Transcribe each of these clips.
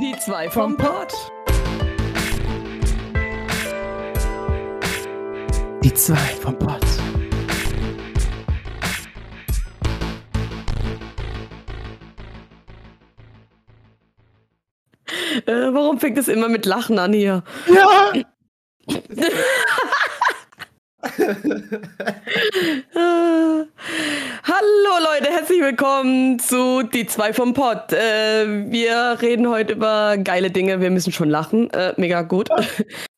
Die zwei vom Pott. Die zwei vom Pott. Äh, warum fängt es immer mit Lachen an hier? Ja! Äh, hallo Leute, herzlich willkommen zu Die zwei vom Pott. Äh, wir reden heute über geile Dinge. Wir müssen schon lachen. Äh, mega gut.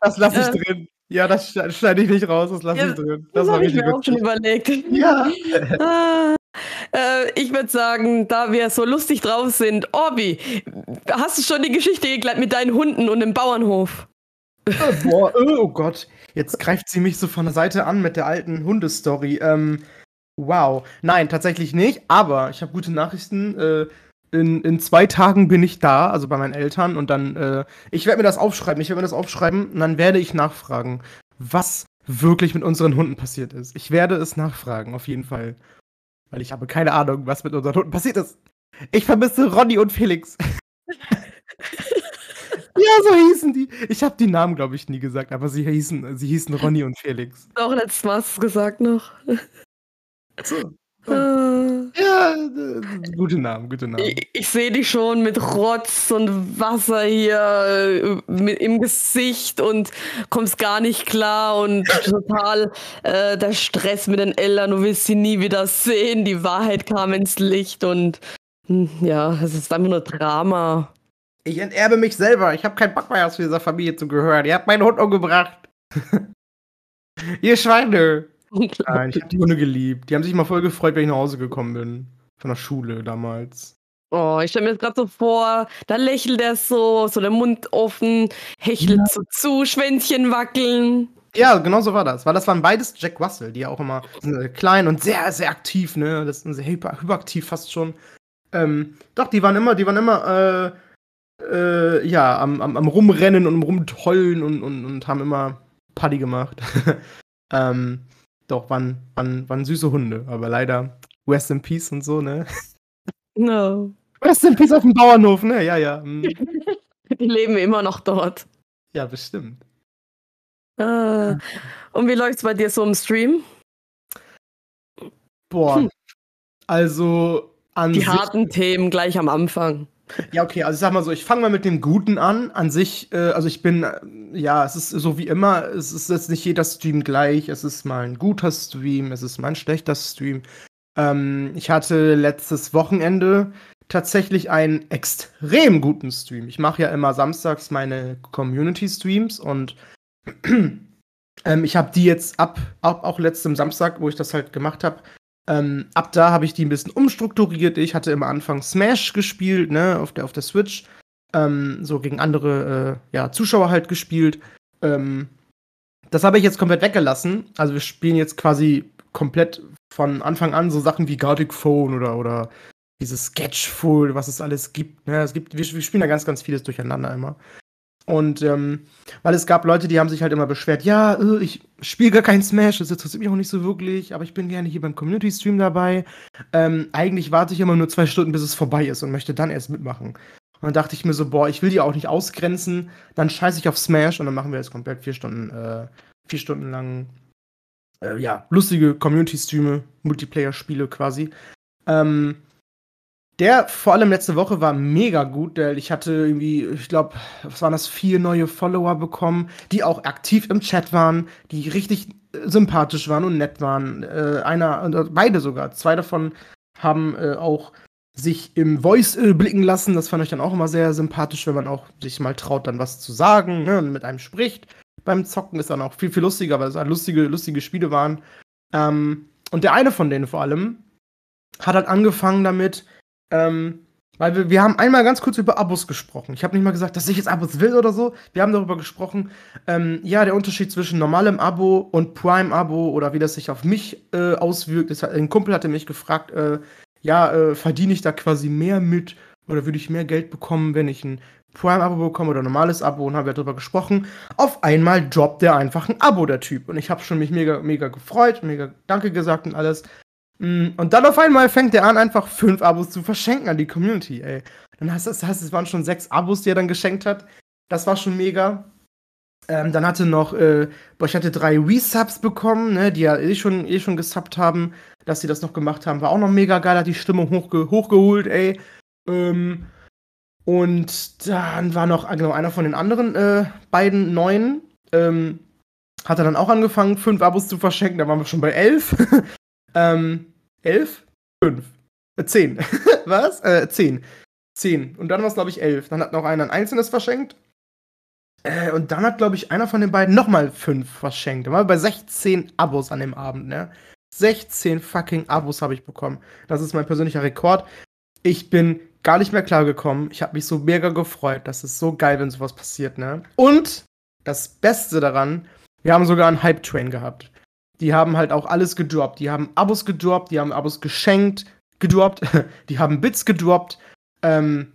Das lasse ich Äh. drin. Ja, das schne- schneide ich nicht raus, das lasse Ja, ich drin. Das, Das habe ich mir auch schon überlegt. Ja. Ah, äh, ich würde sagen, da wir so lustig drauf sind, Orbi, hast du schon die Geschichte geklärt mit deinen Hunden und dem Bauernhof? Äh, Boah, äh, oh Gott. Jetzt greift sie mich so von der Seite an mit der alten Hundestory. Ähm, wow. Nein, tatsächlich nicht. Aber ich habe gute Nachrichten. Äh, in, in zwei Tagen bin ich da, also bei meinen Eltern. Und dann, äh, ich werde mir das aufschreiben. Ich werde mir das aufschreiben und dann werde ich nachfragen, was wirklich mit unseren Hunden passiert ist. Ich werde es nachfragen, auf jeden Fall. Weil ich habe keine Ahnung, was mit unseren Hunden passiert ist. Ich vermisse Ronny und Felix. Ja, so hießen die. Ich habe die Namen, glaube ich, nie gesagt, aber sie hießen, sie hießen Ronny und Felix. Auch letztes Mal hast du gesagt noch. Äh, Ja, gute Namen, gute Namen. ich ich sehe dich schon mit Rotz und Wasser hier äh, mit, im Gesicht und kommst gar nicht klar und total äh, der Stress mit den Eltern. Du willst sie nie wieder sehen. Die Wahrheit kam ins Licht und hm, ja, es ist einfach nur Drama. Ich enterbe mich selber. Ich habe keinen Bock mehr, zu dieser Familie zu gehören. Ihr habt meinen Hund umgebracht. Ihr Schweine. Nein, ich habe die Hunde geliebt. Die haben sich mal voll gefreut, wenn ich nach Hause gekommen bin. Von der Schule damals. Oh, ich stelle mir das gerade so vor, da lächelt er so, so der Mund offen, hechelt Ja. so zu, Schwänzchen wackeln. Ja, genau so war das. Weil das waren beides Jack Russell, die ja auch immer äh, klein und sehr, sehr aktiv, ne? Das sind sehr hyper, hyperaktiv fast schon. Ähm, doch, die waren immer, die waren immer, äh, äh, ja, am, am, am Rumrennen und am Rumtollen und, und, und haben immer Paddy gemacht. ähm, doch, waren, waren, waren süße Hunde, aber leider Rest in Peace und so, ne? No. Rest in Peace auf dem Bauernhof, ne? Ja, ja. mm. Die leben immer noch dort. Ja, bestimmt. Ah. Und wie läuft's bei dir so im Stream? Boah. Hm. Also, an Die harten Themen gleich am Anfang. Ja, okay, also ich sag mal so, ich fange mal mit dem Guten an. An sich, äh, also ich bin, äh, ja, es ist so wie immer, es ist jetzt nicht jeder Stream gleich. Es ist mal ein guter Stream, es ist mal ein schlechter Stream. Ähm, ich hatte letztes Wochenende tatsächlich einen extrem guten Stream. Ich mache ja immer samstags meine Community-Streams und ähm, ich habe die jetzt ab, ab auch letztem Samstag, wo ich das halt gemacht habe, ähm, ab da habe ich die ein bisschen umstrukturiert. Ich hatte immer Anfang Smash gespielt, ne, auf der, auf der Switch. Ähm, so gegen andere äh, ja, Zuschauer halt gespielt. Ähm, das habe ich jetzt komplett weggelassen. Also wir spielen jetzt quasi komplett von Anfang an so Sachen wie Gartic Phone oder, oder dieses Sketchful, was es alles gibt. Ne? Es gibt wir, wir spielen da ganz, ganz vieles durcheinander immer. Und ähm, weil es gab Leute, die haben sich halt immer beschwert, ja, äh, ich spiele gar kein Smash, das interessiert mich auch nicht so wirklich, aber ich bin gerne hier beim Community-Stream dabei. Ähm, eigentlich warte ich immer nur zwei Stunden, bis es vorbei ist und möchte dann erst mitmachen. Und dann dachte ich mir so, boah, ich will die auch nicht ausgrenzen, dann scheiße ich auf Smash und dann machen wir jetzt komplett vier Stunden, äh, vier Stunden lang, äh, ja, lustige Community-Streame, Multiplayer-Spiele quasi. Ähm, der vor allem letzte Woche war mega gut, denn ich hatte irgendwie, ich glaube, was waren das, vier neue Follower bekommen, die auch aktiv im Chat waren, die richtig äh, sympathisch waren und nett waren. Äh, einer, äh, beide sogar. Zwei davon haben äh, auch sich im Voice äh, blicken lassen. Das fand ich dann auch immer sehr sympathisch, wenn man auch sich mal traut, dann was zu sagen ne, und mit einem spricht. Beim Zocken ist dann auch viel, viel lustiger, weil es halt lustige, lustige Spiele waren. Ähm, und der eine von denen vor allem hat halt angefangen damit, ähm, weil wir, wir haben einmal ganz kurz über Abos gesprochen. Ich habe nicht mal gesagt, dass ich jetzt Abos will oder so. Wir haben darüber gesprochen, ähm, ja, der Unterschied zwischen normalem Abo und Prime-Abo oder wie das sich auf mich äh, auswirkt. Das, hat- ein Kumpel hatte mich gefragt, äh, ja, äh, verdiene ich da quasi mehr mit oder würde ich mehr Geld bekommen, wenn ich ein Prime-Abo bekomme oder ein normales Abo und haben wir darüber gesprochen. Auf einmal droppt der einfach ein Abo, der Typ. Und ich habe schon mich mega, mega gefreut, mega Danke gesagt und alles. Mm, und dann auf einmal fängt er an, einfach fünf Abos zu verschenken an die Community, ey. Dann heißt das, das heißt, es waren schon sechs Abos, die er dann geschenkt hat. Das war schon mega. Ähm, dann hatte noch, äh, ich hatte drei Resubs bekommen, ne, die ja eh schon, eh schon gesubbt haben. Dass sie das noch gemacht haben, war auch noch mega geil, hat die Stimmung hochge hochgeholt, ey. Ähm, und dann war noch genau einer von den anderen äh, beiden neuen. Ähm, hat er dann auch angefangen, fünf Abos zu verschenken. Da waren wir schon bei elf. ähm, elf? Fünf. Äh, zehn. Was? Äh, zehn. Zehn. Und dann war es, glaube ich, elf. Dann hat noch einer ein einzelnes verschenkt. Äh, und dann hat, glaube ich, einer von den beiden nochmal fünf verschenkt. Da waren wir bei 16 Abos an dem Abend, ne? 16 fucking Abos habe ich bekommen. Das ist mein persönlicher Rekord. Ich bin gar nicht mehr klargekommen. Ich habe mich so mega gefreut. Das ist so geil, wenn sowas passiert, ne? Und das Beste daran, wir haben sogar einen Hype-Train gehabt. Die haben halt auch alles gedroppt. Die haben Abos gedroppt, die haben Abos geschenkt, gedroppt, die haben Bits gedroppt. Ähm,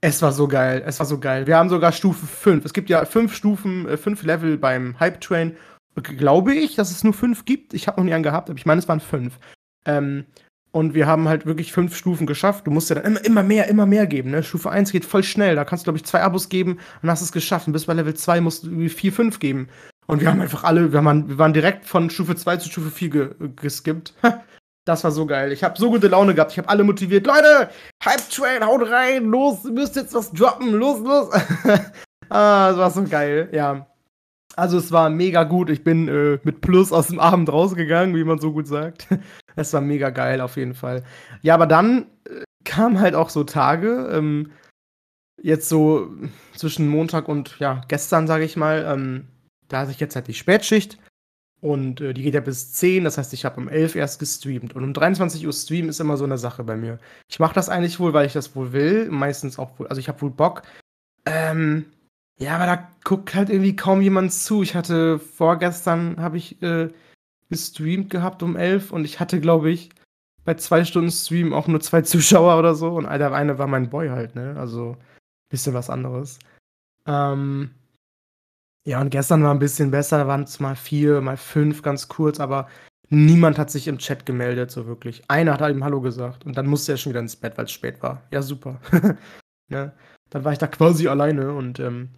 es war so geil, es war so geil. Wir haben sogar Stufe 5. Es gibt ja fünf Stufen, äh, fünf Level beim Hype Train. Glaube ich, dass es nur fünf gibt. Ich habe noch nie einen gehabt, aber ich meine, es waren fünf. Ähm, und wir haben halt wirklich fünf Stufen geschafft. Du musst ja dann immer, immer mehr, immer mehr geben. Ne? Stufe 1 geht voll schnell. Da kannst du, glaube ich, zwei Abos geben und hast es geschafft. Und bis bei Level 2 musst du 4, 5 geben. Und wir haben einfach alle, wir, haben, wir waren direkt von Stufe 2 zu Stufe 4 ge geskippt. Das war so geil. Ich habe so gute Laune gehabt. Ich habe alle motiviert. Leute, Hype Train, haut rein, los, ihr müsst jetzt was droppen, los, los. ah, das war so geil, ja. Also es war mega gut. Ich bin äh, mit Plus aus dem Abend rausgegangen, wie man so gut sagt. Es war mega geil auf jeden Fall. Ja, aber dann äh, kamen halt auch so Tage, ähm, jetzt so zwischen Montag und ja, gestern, sage ich mal, ähm, da hatte ich jetzt halt die Spätschicht und äh, die geht ja bis 10, das heißt, ich habe um 11 erst gestreamt. Und um 23 Uhr streamen ist immer so eine Sache bei mir. Ich mache das eigentlich wohl, weil ich das wohl will. Meistens auch wohl, also ich habe wohl Bock. Ähm, ja, aber da guckt halt irgendwie kaum jemand zu. Ich hatte vorgestern, habe ich äh, gestreamt gehabt um 11 und ich hatte, glaube ich, bei zwei Stunden Stream auch nur zwei Zuschauer oder so. Und der eine war mein Boy halt, ne? Also, bisschen was anderes. Ähm, ja, und gestern war ein bisschen besser, da waren es mal vier, mal fünf, ganz kurz, aber niemand hat sich im Chat gemeldet, so wirklich. Einer hat ihm Hallo gesagt und dann musste er schon wieder ins Bett, weil es spät war. Ja, super. ja, dann war ich da quasi alleine und ähm,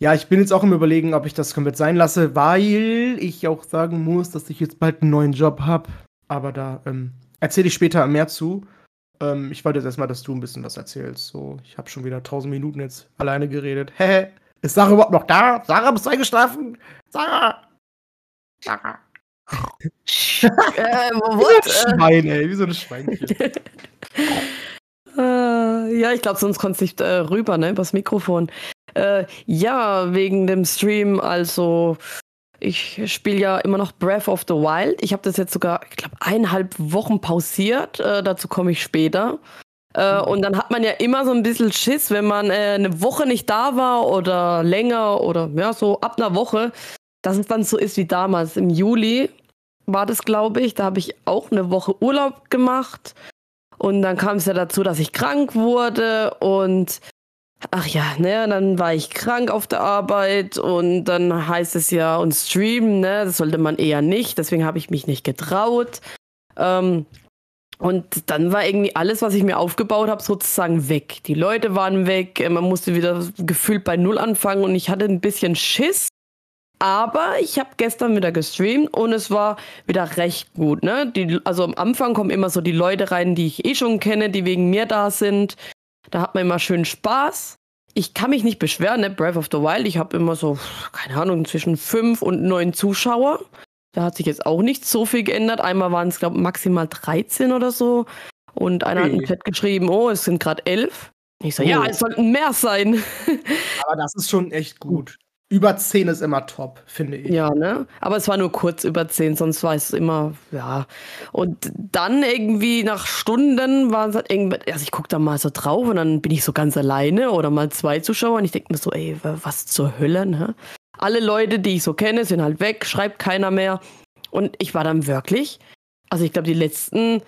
ja, ich bin jetzt auch im Überlegen, ob ich das komplett sein lasse, weil ich auch sagen muss, dass ich jetzt bald einen neuen Job habe. Aber da ähm, erzähle ich später mehr zu. Ähm, ich wollte jetzt erstmal, dass du ein bisschen was erzählst. So, ich habe schon wieder tausend Minuten jetzt alleine geredet. Hehe. Ist Sarah überhaupt noch da? Sarah, bist du eingeschlafen? Sarah! Sarah! äh, wo, wie so ein Schwein, ey, wie so ein Schweinchen. äh, ja, ich glaube, sonst kommst du nicht äh, rüber, ne, übers Mikrofon. Äh, ja, wegen dem Stream, also ich spiele ja immer noch Breath of the Wild. Ich habe das jetzt sogar, ich glaube, eineinhalb Wochen pausiert. Äh, dazu komme ich später. Äh, und dann hat man ja immer so ein bisschen Schiss, wenn man äh, eine Woche nicht da war oder länger oder ja, so ab einer Woche, dass es dann so ist wie damals. Im Juli war das, glaube ich. Da habe ich auch eine Woche Urlaub gemacht. Und dann kam es ja dazu, dass ich krank wurde und ach ja, ne, dann war ich krank auf der Arbeit und dann heißt es ja, und streamen, ne, das sollte man eher nicht, deswegen habe ich mich nicht getraut. Ähm, und dann war irgendwie alles, was ich mir aufgebaut habe, sozusagen weg. Die Leute waren weg, man musste wieder gefühlt bei Null anfangen und ich hatte ein bisschen Schiss. Aber ich habe gestern wieder gestreamt und es war wieder recht gut. Ne? Die, also am Anfang kommen immer so die Leute rein, die ich eh schon kenne, die wegen mir da sind. Da hat man immer schön Spaß. Ich kann mich nicht beschweren, ne? Breath of the Wild. Ich habe immer so, keine Ahnung, zwischen fünf und neun Zuschauer. Da hat sich jetzt auch nicht so viel geändert. Einmal waren es, glaube ich, maximal 13 oder so. Und einer hey. hat im Chat geschrieben, oh, es sind gerade elf. Ich so, oh. ja, es sollten mehr sein. Aber das ist schon echt gut. Über 10 ist immer top, finde ich. Ja, ne? Aber es war nur kurz über 10, sonst war es immer, ja. Und dann irgendwie nach Stunden war es halt irgendwie, also ich gucke da mal so drauf und dann bin ich so ganz alleine oder mal zwei Zuschauer und ich denke mir so, ey, was zur Hölle, ne? Alle Leute, die ich so kenne, sind halt weg, schreibt keiner mehr. Und ich war dann wirklich, also ich glaube, die letzten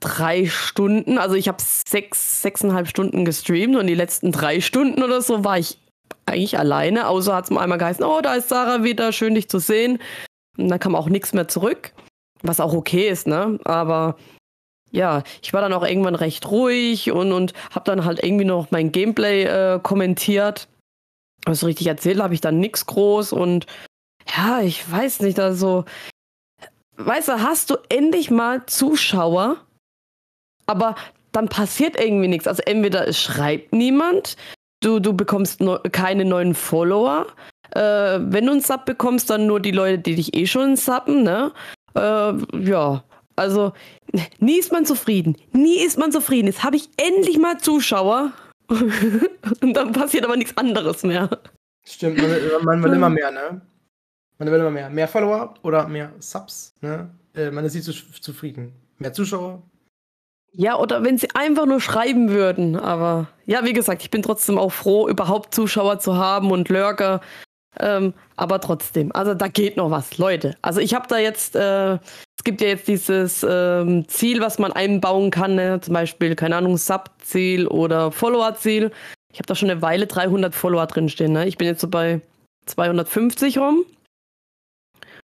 drei Stunden, also ich habe sechs, sechseinhalb Stunden gestreamt und die letzten drei Stunden oder so war ich eigentlich alleine, außer hat es mal einmal geheißen, oh, da ist Sarah wieder, schön dich zu sehen. Und dann kam auch nichts mehr zurück. was auch okay ist, ne? Aber ja, ich war dann auch irgendwann recht ruhig und, und habe dann halt irgendwie noch mein Gameplay äh, kommentiert. Also richtig erzählt habe ich dann nichts groß und ja, ich weiß nicht, also weißt du, hast du endlich mal Zuschauer, aber dann passiert irgendwie nichts. Also entweder es schreibt niemand, du, du bekommst no keine neuen Follower. Äh, wenn du einen Sub bekommst, dann nur die Leute, die dich eh schon subben, ne? Äh, ja, also nie ist man zufrieden. Nie ist man zufrieden. Jetzt habe ich endlich mal Zuschauer und dann passiert aber nichts anderes mehr. Stimmt, man, man will immer mehr, ne? Man will immer mehr. Mehr Follower oder mehr Subs, ne? Äh, man ist nicht zu, zufrieden. Mehr Zuschauer. Ja, oder wenn sie einfach nur schreiben würden. Aber ja, wie gesagt, ich bin trotzdem auch froh, überhaupt Zuschauer zu haben und Lurker. Ähm, aber trotzdem, also da geht noch was, Leute. Also ich habe da jetzt, äh, es gibt ja jetzt dieses ähm, Ziel, was man einbauen kann, ne? zum Beispiel, keine Ahnung, Sub-Ziel oder Follower-Ziel. Ich habe da schon eine Weile 300 Follower drinstehen. Ne? Ich bin jetzt so bei 250 rum.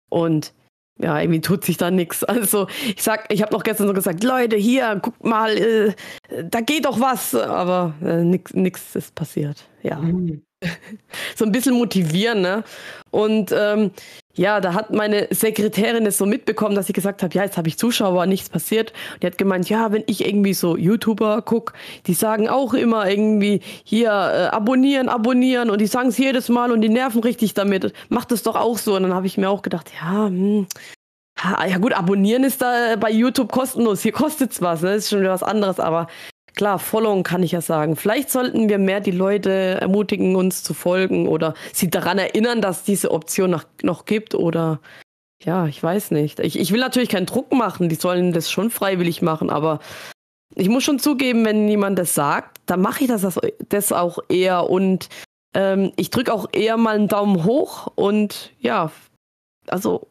Und ja, irgendwie tut sich da nichts. Also ich sag, ich habe noch gestern so gesagt, Leute, hier, guckt mal, äh, da geht doch was, aber äh, nichts ist passiert. Ja. Mhm. so ein bisschen motivieren, ne? Und ähm, ja, da hat meine Sekretärin es so mitbekommen, dass ich gesagt habe, ja, jetzt habe ich Zuschauer, nichts passiert. Und die hat gemeint, ja, wenn ich irgendwie so YouTuber gucke, die sagen auch immer irgendwie, hier, äh, abonnieren, abonnieren und die sagen es jedes Mal und die nerven richtig damit. Macht es doch auch so. Und dann habe ich mir auch gedacht, ja, hm, ja gut, abonnieren ist da bei YouTube kostenlos. Hier kostet es was, ne? Das ist schon wieder was anderes, aber Klar, followen kann ich ja sagen. Vielleicht sollten wir mehr die Leute ermutigen, uns zu folgen oder sie daran erinnern, dass diese Option noch, noch gibt oder ja, ich weiß nicht. Ich, ich will natürlich keinen Druck machen, die sollen das schon freiwillig machen, aber ich muss schon zugeben, wenn jemand das sagt, dann mache ich das, das auch eher und ähm, ich drücke auch eher mal einen Daumen hoch und ja, also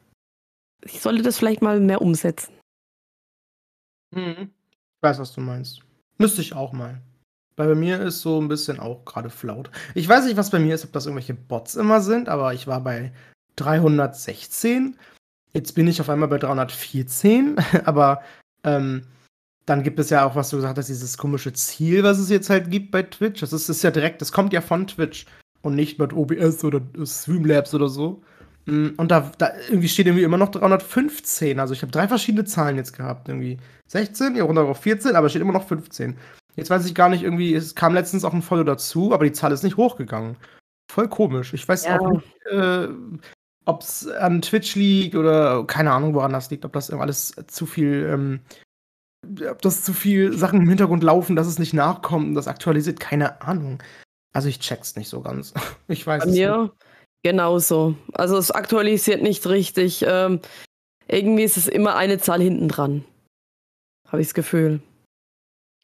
ich sollte das vielleicht mal mehr umsetzen. Mhm. Ich weiß, was du meinst. Müsste ich auch mal. Weil bei mir ist so ein bisschen auch gerade flaut. Ich weiß nicht, was bei mir ist, ob das irgendwelche Bots immer sind, aber ich war bei 316. Jetzt bin ich auf einmal bei 314. aber ähm, dann gibt es ja auch, was du gesagt hast, dieses komische Ziel, was es jetzt halt gibt bei Twitch. Das ist, ist ja direkt, das kommt ja von Twitch und nicht mit OBS oder Streamlabs oder so. Mm, und da, da irgendwie steht irgendwie immer noch 315. Also ich habe drei verschiedene Zahlen jetzt gehabt. Irgendwie 16, hier runter auf 14, aber es steht immer noch 15. Jetzt weiß ich gar nicht, irgendwie, es kam letztens auch ein Follow dazu, aber die Zahl ist nicht hochgegangen. Voll komisch. Ich weiß ja. auch nicht, äh, ob es an Twitch liegt oder keine Ahnung, woran das liegt, ob das alles zu viel, ähm, ob das zu viel Sachen im Hintergrund laufen, dass es nicht nachkommt und das aktualisiert, keine Ahnung. Also ich check's nicht so ganz. Ich weiß Bei es mir, nicht. Genauso. Also es aktualisiert nicht richtig. Ähm, irgendwie ist es immer eine Zahl hinten dran. Habe ich das Gefühl.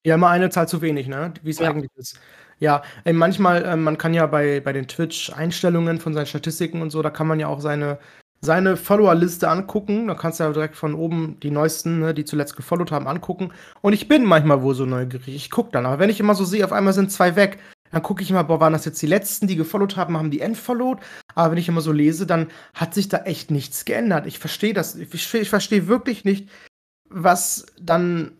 Ja, immer eine Zahl zu wenig, ne? Wie es ja. eigentlich ist. Ja, ey, manchmal, äh, man kann ja bei, bei den Twitch-Einstellungen von seinen Statistiken und so, da kann man ja auch seine, seine Follower-Liste angucken. Da kannst du ja direkt von oben die neuesten, ne, die zuletzt gefollowt haben, angucken. Und ich bin manchmal wohl so neugierig. Ich gucke dann. Aber wenn ich immer so sehe, auf einmal sind zwei weg, dann gucke ich immer, boah, waren das jetzt die letzten, die gefollowt haben, haben die entfollowed? Aber wenn ich immer so lese, dann hat sich da echt nichts geändert. Ich verstehe das. Ich, ich verstehe wirklich nicht, was dann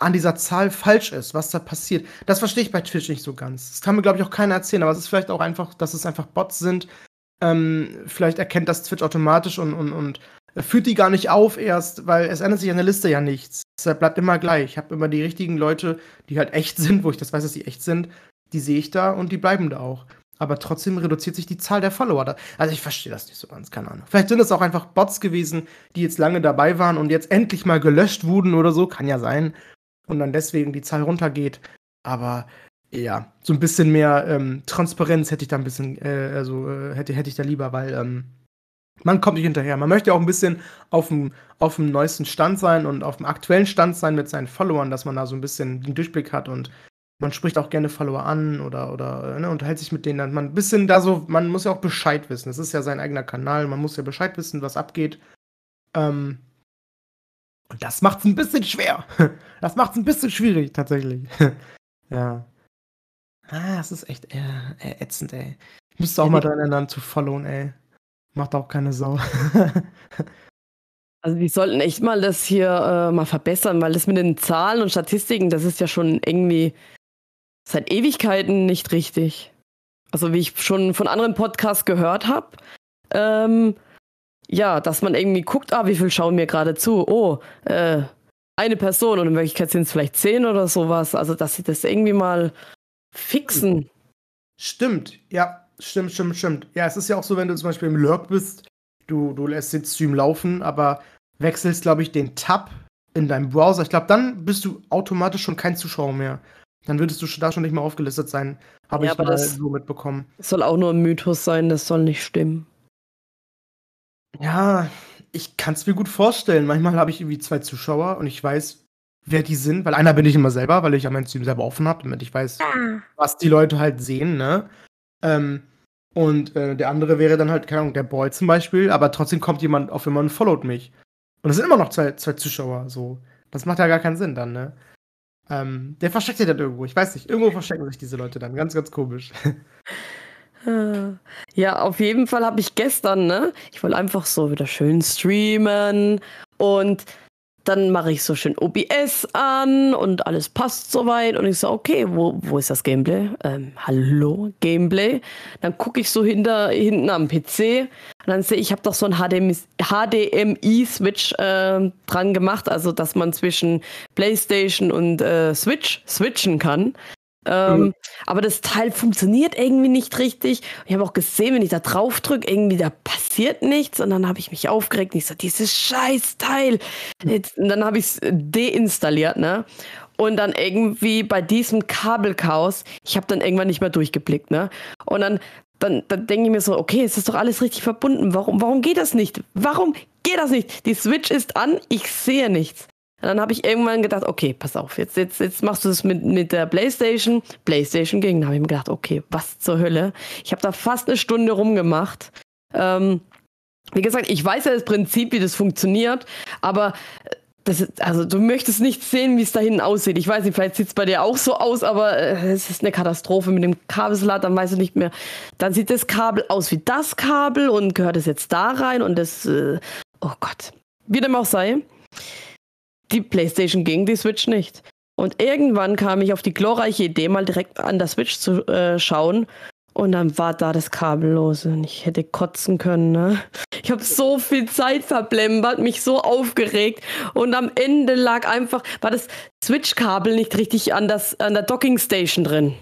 an dieser Zahl falsch ist, was da passiert. Das verstehe ich bei Twitch nicht so ganz. Das kann mir, glaube ich, auch keiner erzählen, aber es ist vielleicht auch einfach, dass es einfach Bots sind. Ähm, vielleicht erkennt das Twitch automatisch und, und, und führt die gar nicht auf erst, weil es ändert sich an der Liste ja nichts. Es bleibt immer gleich. Ich habe immer die richtigen Leute, die halt echt sind, wo ich das weiß, dass sie echt sind die sehe ich da und die bleiben da auch. Aber trotzdem reduziert sich die Zahl der Follower. Da. Also ich verstehe das nicht so ganz, keine Ahnung. Vielleicht sind es auch einfach Bots gewesen, die jetzt lange dabei waren und jetzt endlich mal gelöscht wurden oder so, kann ja sein. Und dann deswegen die Zahl runtergeht. Aber ja, so ein bisschen mehr ähm, Transparenz hätte ich da ein bisschen, äh, also äh, hätte, hätte ich da lieber, weil ähm, man kommt nicht hinterher. Man möchte auch ein bisschen auf dem, auf dem neuesten Stand sein und auf dem aktuellen Stand sein mit seinen Followern, dass man da so ein bisschen den Durchblick hat und man spricht auch gerne Follower an oder, oder ne, unterhält sich mit denen dann. Man bisschen da so, man muss ja auch Bescheid wissen. Es ist ja sein eigener Kanal, man muss ja Bescheid wissen, was abgeht. Ähm, und das macht es ein bisschen schwer. Das macht es ein bisschen schwierig, tatsächlich. ja. Ah, das ist echt äh, äh, ätzend, ey. Ich müsste auch ja, mal dran erinnern zu followen, ey. Macht auch keine Sau. Also die sollten echt mal das hier äh, mal verbessern, weil das mit den Zahlen und Statistiken, das ist ja schon irgendwie seit Ewigkeiten nicht richtig. Also wie ich schon von anderen Podcasts gehört habe, ähm, ja, dass man irgendwie guckt, ah, wie viel schauen mir gerade zu? Oh, äh, eine Person und in Wirklichkeit sind es vielleicht zehn oder sowas. Also dass sie das irgendwie mal fixen. Stimmt, ja, stimmt, stimmt, stimmt. Ja, es ist ja auch so, wenn du zum Beispiel im Lurk bist, du, du lässt den Stream laufen, aber wechselst, glaube ich, den Tab in deinem Browser. Ich glaube, dann bist du automatisch schon kein Zuschauer mehr. Dann würdest du da schon nicht mehr aufgelistet sein. Habe ja, ich mal so mitbekommen. Das soll auch nur ein Mythos sein, das soll nicht stimmen. Ja, ich kann es mir gut vorstellen. Manchmal habe ich irgendwie zwei Zuschauer und ich weiß, wer die sind, weil einer bin ich immer selber, weil ich ja meinen Stream selber offen habe, damit ich weiß, ah. was die Leute halt sehen, ne? Ähm, und äh, der andere wäre dann halt, keine Ahnung, der Boy zum Beispiel, aber trotzdem kommt jemand auf jemanden und followt mich. Und es sind immer noch zwei, zwei Zuschauer, so. Das macht ja gar keinen Sinn dann, ne? Ähm, der versteckt sich dann irgendwo. Ich weiß nicht, irgendwo verstecken sich diese Leute dann. Ganz, ganz komisch. Ja, auf jeden Fall habe ich gestern, ne? Ich wollte einfach so wieder schön streamen und dann mache ich so schön OBS an und alles passt soweit. Und ich so, okay, wo, wo ist das Gameplay? Ähm, hallo, Gameplay. Dann gucke ich so hinter, hinten am PC und dann sehe ich, ich habe doch so ein HDMI-Switch äh, dran gemacht, also dass man zwischen PlayStation und äh, Switch switchen kann. Ähm, mhm. Aber das Teil funktioniert irgendwie nicht richtig. Ich habe auch gesehen, wenn ich da drauf drücke, irgendwie da passiert nichts. Und dann habe ich mich aufgeregt und ich so, dieses scheiß Teil. Jetzt, und dann habe ich es deinstalliert, ne? Und dann irgendwie bei diesem Kabelchaos, ich habe dann irgendwann nicht mehr durchgeblickt, ne? Und dann, dann, dann denke ich mir so, okay, es ist doch alles richtig verbunden. Warum, warum geht das nicht? Warum geht das nicht? Die Switch ist an, ich sehe nichts. Und dann habe ich irgendwann gedacht, okay, pass auf, jetzt, jetzt, jetzt machst du das mit, mit der Playstation. Playstation ging. Dann habe ich mir gedacht, okay, was zur Hölle. Ich habe da fast eine Stunde rumgemacht. Ähm, wie gesagt, ich weiß ja das Prinzip, wie das funktioniert, aber äh, das ist, also du möchtest nicht sehen, wie es da hinten aussieht. Ich weiß nicht, vielleicht sieht es bei dir auch so aus, aber äh, es ist eine Katastrophe mit dem Kabelsalat, dann weißt du nicht mehr. Dann sieht das Kabel aus wie das Kabel und gehört es jetzt da rein und das, äh, oh Gott. Wie dem auch sei die PlayStation ging, die Switch nicht. Und irgendwann kam ich auf die glorreiche Idee, mal direkt an der Switch zu äh, schauen. Und dann war da das Kabellose und ich hätte kotzen können. Ne? Ich habe so viel Zeit verblembert, mich so aufgeregt und am Ende lag einfach, war das Switch-Kabel nicht richtig an, das, an der Docking-Station drin.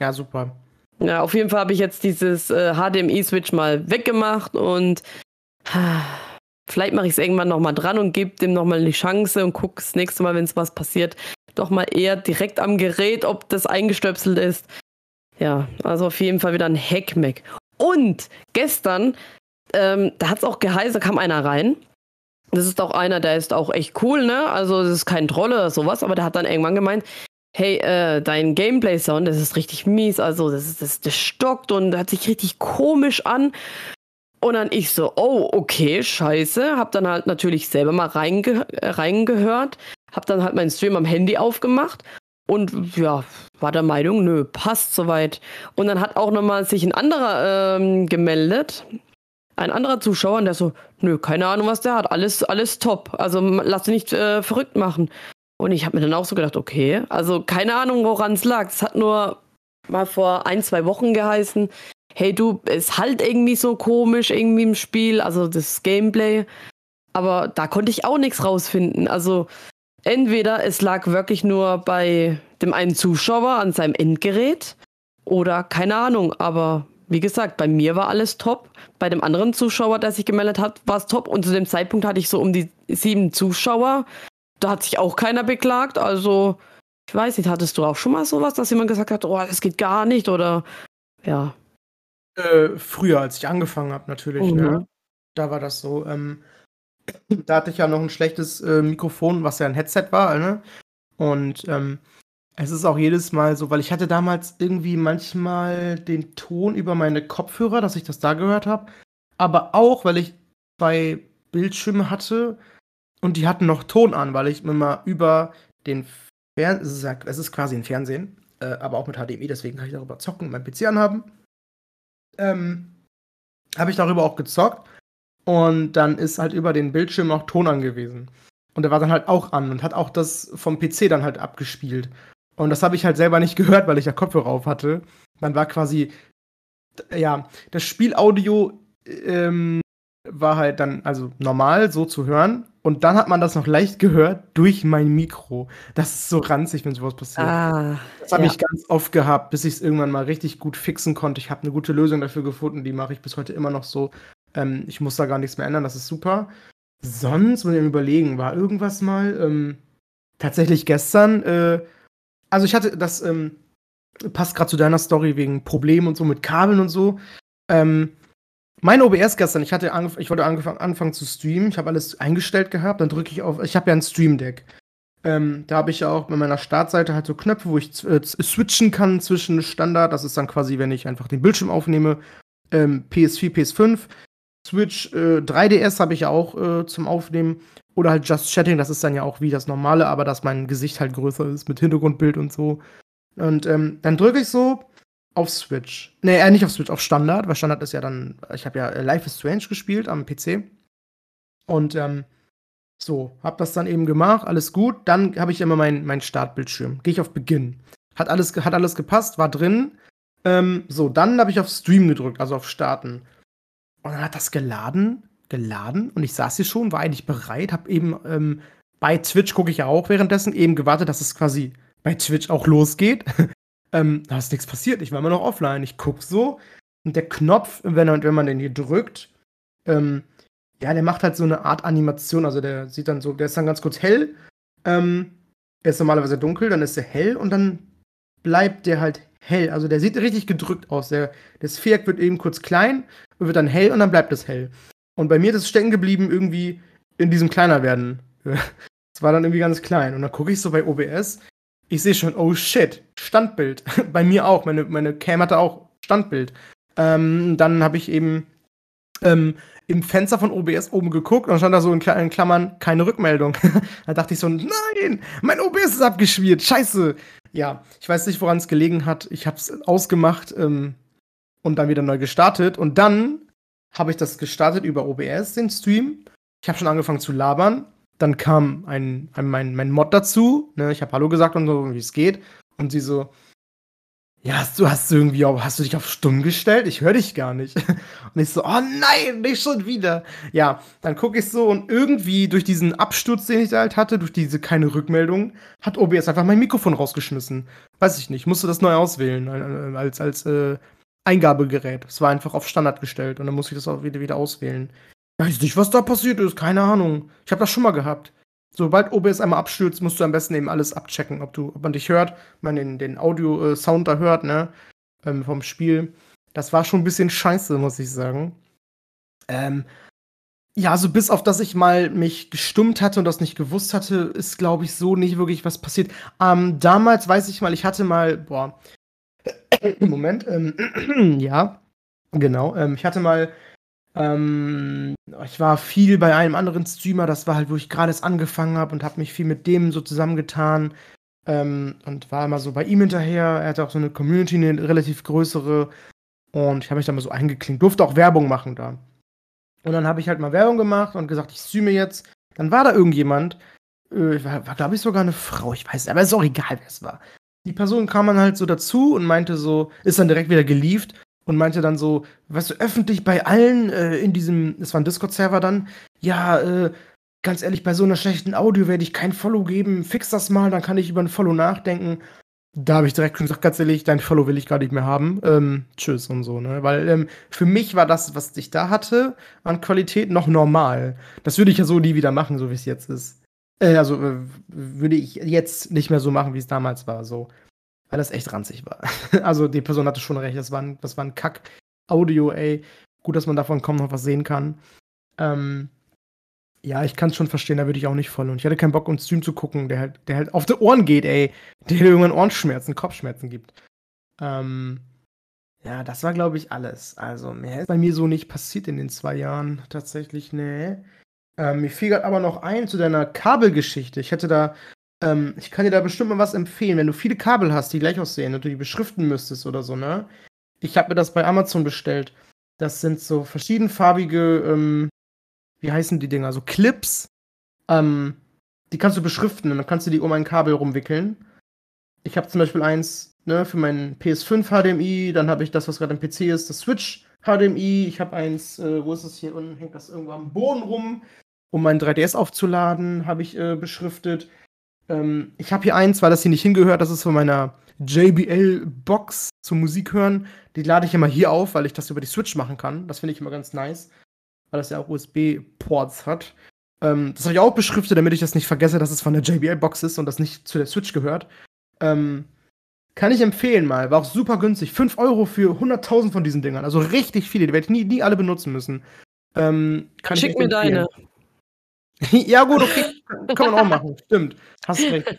Ja, super. Ja, auf jeden Fall habe ich jetzt dieses äh, HDMI-Switch mal weggemacht und Vielleicht mache ich es irgendwann nochmal dran und gebe dem nochmal eine Chance und gucke das nächste Mal, wenn es was passiert, doch mal eher direkt am Gerät, ob das eingestöpselt ist. Ja, also auf jeden Fall wieder ein Hackmack. Und gestern, ähm, da hat es auch geheißen, da kam einer rein. Das ist auch einer, der ist auch echt cool, ne? Also, das ist kein Trolle oder sowas, aber der hat dann irgendwann gemeint, hey, äh, dein Gameplay-Sound, das ist richtig mies, also das, das, das stockt und hört sich richtig komisch an. Und dann ich so, oh, okay, scheiße. Hab dann halt natürlich selber mal reinge reingehört. Hab dann halt meinen Stream am Handy aufgemacht. Und ja, war der Meinung, nö, passt soweit. Und dann hat auch nochmal sich ein anderer ähm, gemeldet. Ein anderer Zuschauer, und der so, nö, keine Ahnung, was der hat. Alles, alles top. Also lass dich nicht äh, verrückt machen. Und ich habe mir dann auch so gedacht, okay, also keine Ahnung, woran es lag. Es hat nur mal vor ein, zwei Wochen geheißen, hey du, es halt irgendwie so komisch irgendwie im Spiel, also das Gameplay. Aber da konnte ich auch nichts rausfinden. Also entweder es lag wirklich nur bei dem einen Zuschauer an seinem Endgerät oder keine Ahnung, aber wie gesagt, bei mir war alles top. Bei dem anderen Zuschauer, der sich gemeldet hat, war es top. Und zu dem Zeitpunkt hatte ich so um die sieben Zuschauer. Da hat sich auch keiner beklagt. Also, ich weiß nicht, hattest du auch schon mal sowas, dass jemand gesagt hat, oh, das geht gar nicht oder ja. Äh, früher, als ich angefangen habe, natürlich. Mhm. Ne? Da war das so. Ähm, da hatte ich ja noch ein schlechtes äh, Mikrofon, was ja ein Headset war. Ne? Und ähm, es ist auch jedes Mal so, weil ich hatte damals irgendwie manchmal den Ton über meine Kopfhörer, dass ich das da gehört habe. Aber auch, weil ich zwei Bildschirme hatte und die hatten noch Ton an, weil ich mir mal über den Fernseher, es ist quasi ein Fernsehen, äh, aber auch mit HDMI, deswegen kann ich darüber zocken und mein PC anhaben ähm, habe ich darüber auch gezockt. Und dann ist halt über den Bildschirm auch Ton angewiesen. Und der war dann halt auch an und hat auch das vom PC dann halt abgespielt. Und das habe ich halt selber nicht gehört, weil ich ja Kopfhörer auf hatte. Dann war quasi, ja, das Spielaudio ähm, war halt dann also normal so zu hören. Und dann hat man das noch leicht gehört durch mein Mikro. Das ist so ranzig, wenn sowas passiert. Ah, das habe ja. ich ganz oft gehabt, bis ich es irgendwann mal richtig gut fixen konnte. Ich habe eine gute Lösung dafür gefunden, die mache ich bis heute immer noch so. Ähm, ich muss da gar nichts mehr ändern, das ist super. Sonst muss ich mir überlegen, war irgendwas mal ähm, tatsächlich gestern. Äh, also ich hatte das ähm, passt gerade zu deiner Story wegen Problemen und so mit Kabeln und so. Ähm, mein OBS gestern, ich hatte ich wollte angefangen, anfangen zu streamen, ich habe alles eingestellt gehabt, dann drücke ich auf, ich habe ja ein Stream Deck. Ähm, da habe ich ja auch bei meiner Startseite halt so Knöpfe, wo ich äh, switchen kann zwischen Standard, das ist dann quasi, wenn ich einfach den Bildschirm aufnehme, ähm, PS4, PS5, Switch, äh, 3DS habe ich ja auch äh, zum Aufnehmen oder halt Just Chatting, das ist dann ja auch wie das normale, aber dass mein Gesicht halt größer ist mit Hintergrundbild und so. Und ähm, dann drücke ich so auf Switch. Nee, äh, nicht auf Switch, auf Standard, weil Standard ist ja dann, ich habe ja äh, Life is Strange gespielt am PC. Und ähm, so, hab das dann eben gemacht, alles gut. Dann habe ich immer meinen mein Startbildschirm. Gehe ich auf Beginn. Hat alles, hat alles gepasst, war drin. Ähm, so, dann habe ich auf Stream gedrückt, also auf Starten. Und dann hat das geladen, geladen. Und ich saß hier schon, war eigentlich bereit, hab eben ähm, bei Twitch gucke ich ja auch währenddessen eben gewartet, dass es quasi bei Twitch auch losgeht. Ähm, da ist nichts passiert. Ich war immer noch offline. Ich guck so. Und der Knopf, wenn, wenn man den hier drückt, ähm, ja, der macht halt so eine Art Animation. Also der sieht dann so, der ist dann ganz kurz hell. Ähm, er ist normalerweise dunkel, dann ist er hell und dann bleibt der halt hell. Also der sieht richtig gedrückt aus. Der, das Viereck wird eben kurz klein, wird dann hell und dann bleibt es hell. Und bei mir ist es stecken geblieben, irgendwie in diesem kleiner werden. Es war dann irgendwie ganz klein. Und dann gucke ich so bei OBS, ich sehe schon, oh shit, Standbild. Bei mir auch. Meine, meine Cam hatte auch Standbild. Ähm, dann habe ich eben ähm, im Fenster von OBS oben geguckt und stand da so in, in Klammern keine Rückmeldung. da dachte ich so, nein, mein OBS ist abgeschmiert, scheiße. Ja, ich weiß nicht, woran es gelegen hat. Ich habe es ausgemacht ähm, und dann wieder neu gestartet. Und dann habe ich das gestartet über OBS, den Stream. Ich habe schon angefangen zu labern dann kam ein, ein mein, mein Mod dazu. Ne? Ich habe Hallo gesagt und so, wie es geht. Und sie so, ja, hast du, hast du irgendwie, hast du dich auf stumm gestellt? Ich höre dich gar nicht. Und ich so, oh nein, nicht schon wieder. Ja, dann gucke ich so und irgendwie durch diesen Absturz, den ich da halt hatte, durch diese keine Rückmeldung, hat OBS einfach mein Mikrofon rausgeschmissen. Weiß ich nicht, musste das neu auswählen äh, als, als äh, Eingabegerät. Es war einfach auf Standard gestellt und dann musste ich das auch wieder, wieder auswählen. Weiß nicht, was da passiert ist, keine Ahnung. Ich habe das schon mal gehabt. Sobald OBS einmal abstürzt, musst du am besten eben alles abchecken, ob, du, ob man dich hört, man den, den Audio-Sound da hört, ne? Ähm, vom Spiel. Das war schon ein bisschen scheiße, muss ich sagen. Ähm, ja, also bis auf das ich mal mich gestummt hatte und das nicht gewusst hatte, ist, glaube ich, so nicht wirklich was passiert. Ähm, damals weiß ich mal, ich hatte mal, boah, Moment, ähm, ja, genau, ähm, ich hatte mal ähm, ich war viel bei einem anderen Streamer, das war halt, wo ich gerade es angefangen habe und habe mich viel mit dem so zusammengetan ähm, und war immer so bei ihm hinterher. Er hatte auch so eine Community, eine relativ größere und ich habe mich da mal so eingeklinkt, durfte auch Werbung machen da. Und dann habe ich halt mal Werbung gemacht und gesagt, ich streame jetzt. Dann war da irgendjemand, äh, war, war glaube ich sogar eine Frau, ich weiß, aber ist auch egal, wer es war. Die Person kam dann halt so dazu und meinte so, ist dann direkt wieder gelieft und meinte dann so, weißt du, öffentlich bei allen äh, in diesem, es war ein Discord-Server dann, ja, äh, ganz ehrlich, bei so einer schlechten Audio werde ich kein Follow geben, fix das mal, dann kann ich über ein Follow nachdenken. Da habe ich direkt gesagt, ganz ehrlich, dein Follow will ich gar nicht mehr haben. Ähm, tschüss und so, ne? Weil ähm, für mich war das, was ich da hatte, an Qualität noch normal. Das würde ich ja so nie wieder machen, so wie es jetzt ist. Äh, also äh, würde ich jetzt nicht mehr so machen, wie es damals war. So weil das echt ranzig war. also die Person hatte schon recht, das war ein, das war ein Kack-Audio, ey. Gut, dass man davon kaum noch was sehen kann. Ähm, ja, ich kann es schon verstehen, da würde ich auch nicht voll. Und ich hatte keinen Bock, einen Stream zu gucken, der halt, der halt auf die Ohren geht, ey. Der irgendwann Ohrenschmerzen, Kopfschmerzen gibt. Ähm, ja, das war, glaube ich, alles. Also, mehr ist bei mir so nicht passiert in den zwei Jahren. Tatsächlich, nee. Ähm, mir fiel gerade aber noch ein zu deiner Kabelgeschichte. Ich hätte da ähm, ich kann dir da bestimmt mal was empfehlen, wenn du viele Kabel hast, die gleich aussehen und du die beschriften müsstest oder so, ne? Ich habe mir das bei Amazon bestellt. Das sind so verschiedenfarbige ähm, wie heißen die Dinger? So Clips. Ähm, die kannst du beschriften und dann kannst du die um ein Kabel rumwickeln. Ich habe zum Beispiel eins ne, für meinen PS5 HDMI, dann habe ich das, was gerade im PC ist, das Switch HDMI. Ich habe eins, äh, wo ist es hier unten? Hängt das irgendwo am Boden rum, um mein 3DS aufzuladen, habe ich äh, beschriftet. Ähm, ich habe hier eins, weil das hier nicht hingehört, das ist von meiner JBL-Box zum Musik hören. Die lade ich immer hier auf, weil ich das über die Switch machen kann. Das finde ich immer ganz nice, weil das ja auch USB-Ports hat. Ähm, das habe ich auch beschriftet, damit ich das nicht vergesse, dass es von der JBL-Box ist und das nicht zu der Switch gehört. Ähm, kann ich empfehlen mal. War auch super günstig. 5 Euro für 100.000 von diesen Dingern. Also richtig viele. Die werde ich nie, nie alle benutzen müssen. Ähm, Schick mir deine. ja, gut, okay. kann man auch machen. Stimmt. Hast recht.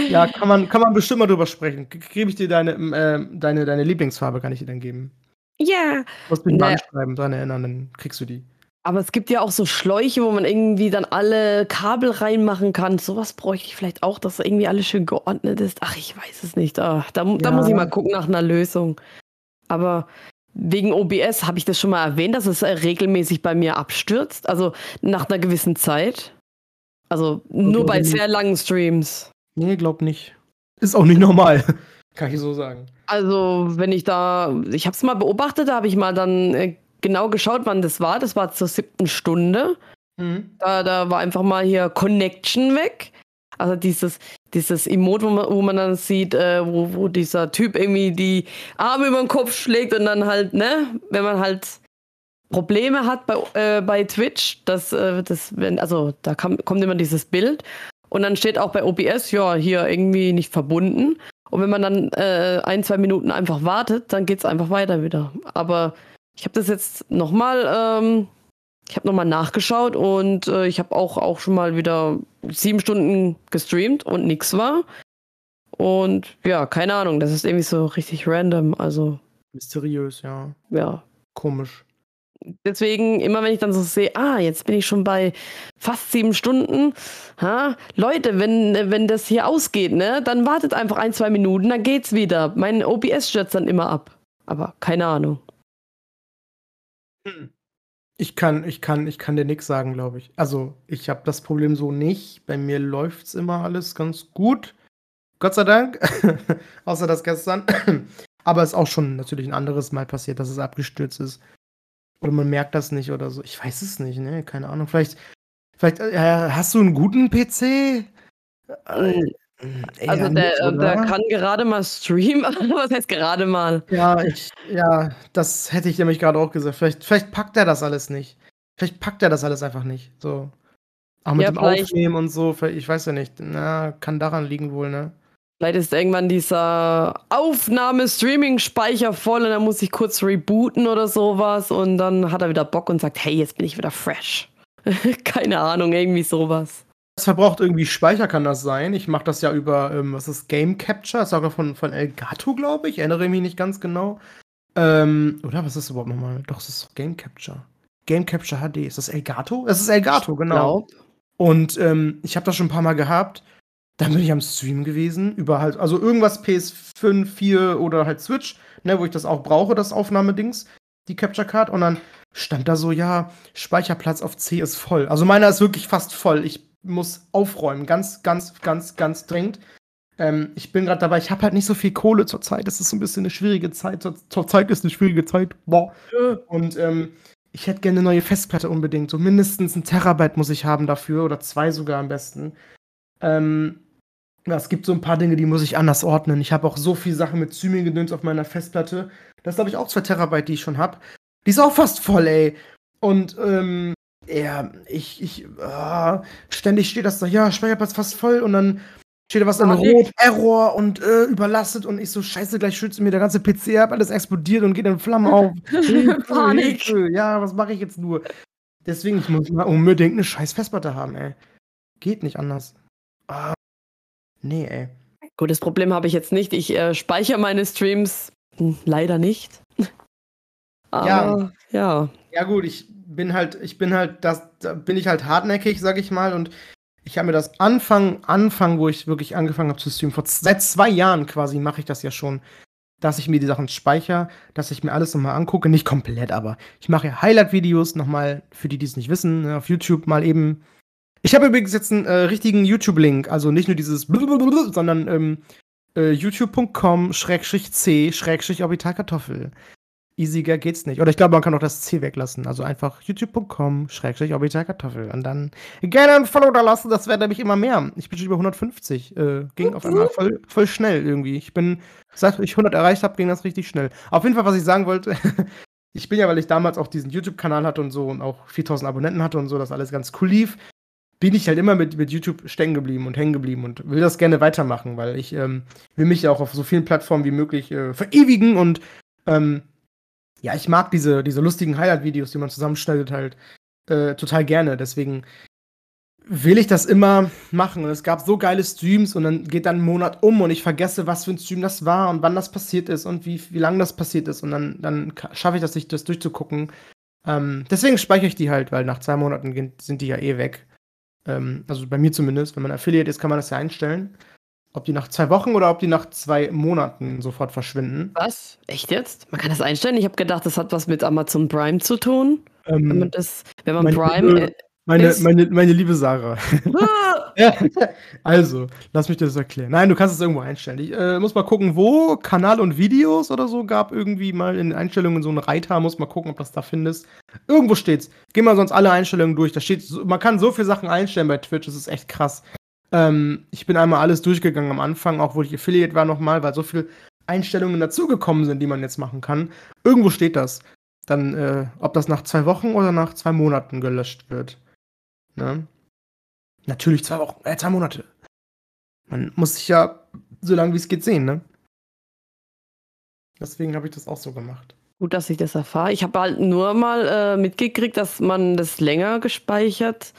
Ja, kann man, kann man bestimmt mal drüber sprechen. Gebe ich dir deine, äh, deine, deine Lieblingsfarbe, kann ich dir dann geben. Ja. Du musst mich mal anschreiben, dran erinnern, dann kriegst du die. Aber es gibt ja auch so Schläuche, wo man irgendwie dann alle Kabel reinmachen kann. Sowas bräuchte ich vielleicht auch, dass irgendwie alles schön geordnet ist. Ach, ich weiß es nicht. Ach, da, ja. da muss ich mal gucken nach einer Lösung. Aber wegen OBS habe ich das schon mal erwähnt, dass es äh, regelmäßig bei mir abstürzt. Also nach einer gewissen Zeit. Also nur bei sehr langen Streams. Nee, glaub nicht. Ist auch nicht normal. Kann ich so sagen. Also, wenn ich da, ich habe es mal beobachtet, da habe ich mal dann äh, genau geschaut, wann das war. Das war zur siebten Stunde. Mhm. Da, da war einfach mal hier Connection weg. Also dieses, dieses Emote, wo man, wo man dann sieht, äh, wo, wo dieser Typ irgendwie die Arme über den Kopf schlägt und dann halt, ne, wenn man halt Probleme hat bei, äh, bei Twitch, dass äh, das, wenn, also da kam, kommt immer dieses Bild und dann steht auch bei OBS, ja, hier irgendwie nicht verbunden. Und wenn man dann äh, ein, zwei Minuten einfach wartet, dann geht es einfach weiter wieder. Aber ich habe das jetzt nochmal, ähm, ich habe nochmal nachgeschaut und äh, ich habe auch, auch schon mal wieder sieben Stunden gestreamt und nichts war. Und ja, keine Ahnung, das ist irgendwie so richtig random, also. Mysteriös, ja. Ja. Komisch. Deswegen, immer wenn ich dann so sehe, ah, jetzt bin ich schon bei fast sieben Stunden. Ha? Leute, wenn, wenn das hier ausgeht, ne, dann wartet einfach ein, zwei Minuten, dann geht's wieder. Mein OBS stürzt dann immer ab. Aber keine Ahnung. Hm. Ich kann, ich kann, ich kann dir nichts sagen, glaube ich. Also, ich habe das Problem so nicht. Bei mir läuft es immer alles ganz gut. Gott sei Dank. Außer das gestern. Aber es ist auch schon natürlich ein anderes Mal passiert, dass es abgestürzt ist. Oder man merkt das nicht oder so. Ich weiß es nicht, ne? Keine Ahnung. Vielleicht, vielleicht äh, hast du einen guten PC? Äh, also der, nicht, der kann gerade mal streamen, was heißt gerade mal? Ja, ich, ja, das hätte ich nämlich gerade auch gesagt. Vielleicht, vielleicht packt er das alles nicht. Vielleicht packt er das alles einfach nicht. So. Auch mit ja, dem Aufnehmen und so, ich weiß ja nicht. Na, kann daran liegen wohl, ne? Vielleicht ist irgendwann dieser Aufnahme-Streaming-Speicher voll und dann muss ich kurz rebooten oder sowas und dann hat er wieder Bock und sagt, hey, jetzt bin ich wieder fresh. Keine Ahnung, irgendwie sowas. Das verbraucht irgendwie Speicher, kann das sein. Ich mache das ja über, ähm, was ist Game Capture? Das ist auch von, von Elgato, glaube ich. Erinnere mich nicht ganz genau. Ähm, oder was ist überhaupt nochmal? Doch, es ist Game Capture. Game Capture HD. Ist das Elgato? Es ist Elgato, genau. Und ähm, ich habe das schon ein paar Mal gehabt. Dann bin ich am Stream gewesen, über halt, also irgendwas PS5, 4 oder halt Switch, ne, wo ich das auch brauche, das Aufnahmedings, die Capture Card. Und dann stand da so, ja, Speicherplatz auf C ist voll. Also meiner ist wirklich fast voll. Ich muss aufräumen, ganz, ganz, ganz, ganz dringend. Ähm, ich bin gerade dabei, ich habe halt nicht so viel Kohle zurzeit. Das ist so ein bisschen eine schwierige Zeit. Zur, zur Zeit ist eine schwierige Zeit. Boah. Und ähm, ich hätte gerne eine neue Festplatte unbedingt. So mindestens ein Terabyte muss ich haben dafür oder zwei sogar am besten. Ähm, ja, es gibt so ein paar Dinge, die muss ich anders ordnen. Ich habe auch so viel Sachen mit Zymin-Gedöns auf meiner Festplatte. Das habe ich auch zwei Terabyte, die ich schon habe. Die ist auch fast voll, ey. Und ähm, ja, ich, ich, äh, ständig steht das da, ja, Speicherplatz fast voll und dann steht da was in Rot, Error und äh, überlastet und ich so, scheiße, gleich schützt mir der ganze PC ab, alles explodiert und geht in Flammen auf. Panik. Ja, was mache ich jetzt nur? Deswegen, ich muss mal unbedingt eine scheiß Festplatte haben, ey. Geht nicht anders. Ah, nee, ey. Gut, das Problem habe ich jetzt nicht. Ich äh, speichere meine Streams hm, leider nicht. Aber, ja. ja. Ja, gut, ich bin halt, ich bin halt, das, da bin ich halt hartnäckig, sag ich mal, und ich habe mir das Anfang, Anfang, wo ich wirklich angefangen habe zu streamen, vor seit zwei Jahren quasi mache ich das ja schon. dass ich mir die Sachen speichere, dass ich mir alles nochmal angucke. Nicht komplett, aber ich mache ja Highlight-Videos nochmal, für die, die es nicht wissen, ne, auf YouTube mal eben. Ich habe übrigens jetzt einen äh, richtigen YouTube-Link, also nicht nur dieses, sondern ähm, äh, youtube.com Easiger geht's nicht. Oder ich glaube, man kann auch das C weglassen. Also einfach youtube.com schrägstrich Orbitalkartoffel. Und dann gerne ein Follow da lassen, das wäre nämlich immer mehr. Ich bin schon über 150. Äh, ging auf einmal voll, voll schnell irgendwie. Ich bin, seit ich 100 erreicht habe, ging das richtig schnell. Auf jeden Fall, was ich sagen wollte, ich bin ja, weil ich damals auch diesen YouTube-Kanal hatte und so und auch 4000 Abonnenten hatte und so, dass alles ganz cool lief, bin ich halt immer mit, mit YouTube stecken geblieben und hängen geblieben und will das gerne weitermachen, weil ich ähm, will mich ja auch auf so vielen Plattformen wie möglich äh, verewigen und ähm, ja, ich mag diese, diese lustigen Highlight-Videos, die man zusammenschneidet, halt äh, total gerne. Deswegen will ich das immer machen. Und es gab so geile Streams und dann geht dann ein Monat um und ich vergesse, was für ein Stream das war und wann das passiert ist und wie, wie lange das passiert ist. Und dann, dann schaffe ich das nicht, das durchzugucken. Ähm, deswegen speichere ich die halt, weil nach zwei Monaten sind die ja eh weg. Ähm, also bei mir zumindest. Wenn man Affiliate ist, kann man das ja einstellen. Ob die nach zwei Wochen oder ob die nach zwei Monaten sofort verschwinden. Was? Echt jetzt? Man kann das einstellen? Ich habe gedacht, das hat was mit Amazon Prime zu tun. Ähm, wenn man, das, wenn man Prime. Liebe, meine, meine, meine liebe Sarah. Ah! ja, also, lass mich das erklären. Nein, du kannst es irgendwo einstellen. Ich äh, muss mal gucken, wo Kanal und Videos oder so gab irgendwie mal in den Einstellungen so einen Reiter. Muss mal gucken, ob das da findest. Irgendwo steht's. Geh mal sonst alle Einstellungen durch. Da steht, man kann so viele Sachen einstellen bei Twitch. Das ist echt krass. Ähm, ich bin einmal alles durchgegangen am Anfang, auch wo ich Affiliate war nochmal, weil so viele Einstellungen dazugekommen sind, die man jetzt machen kann. Irgendwo steht das. Dann, äh, ob das nach zwei Wochen oder nach zwei Monaten gelöscht wird. Ne? Natürlich zwei Wochen, äh, zwei Monate. Man muss sich ja so lange wie es geht sehen, ne? Deswegen habe ich das auch so gemacht. Gut, dass ich das erfahre. Ich habe halt nur mal äh, mitgekriegt, dass man das länger gespeichert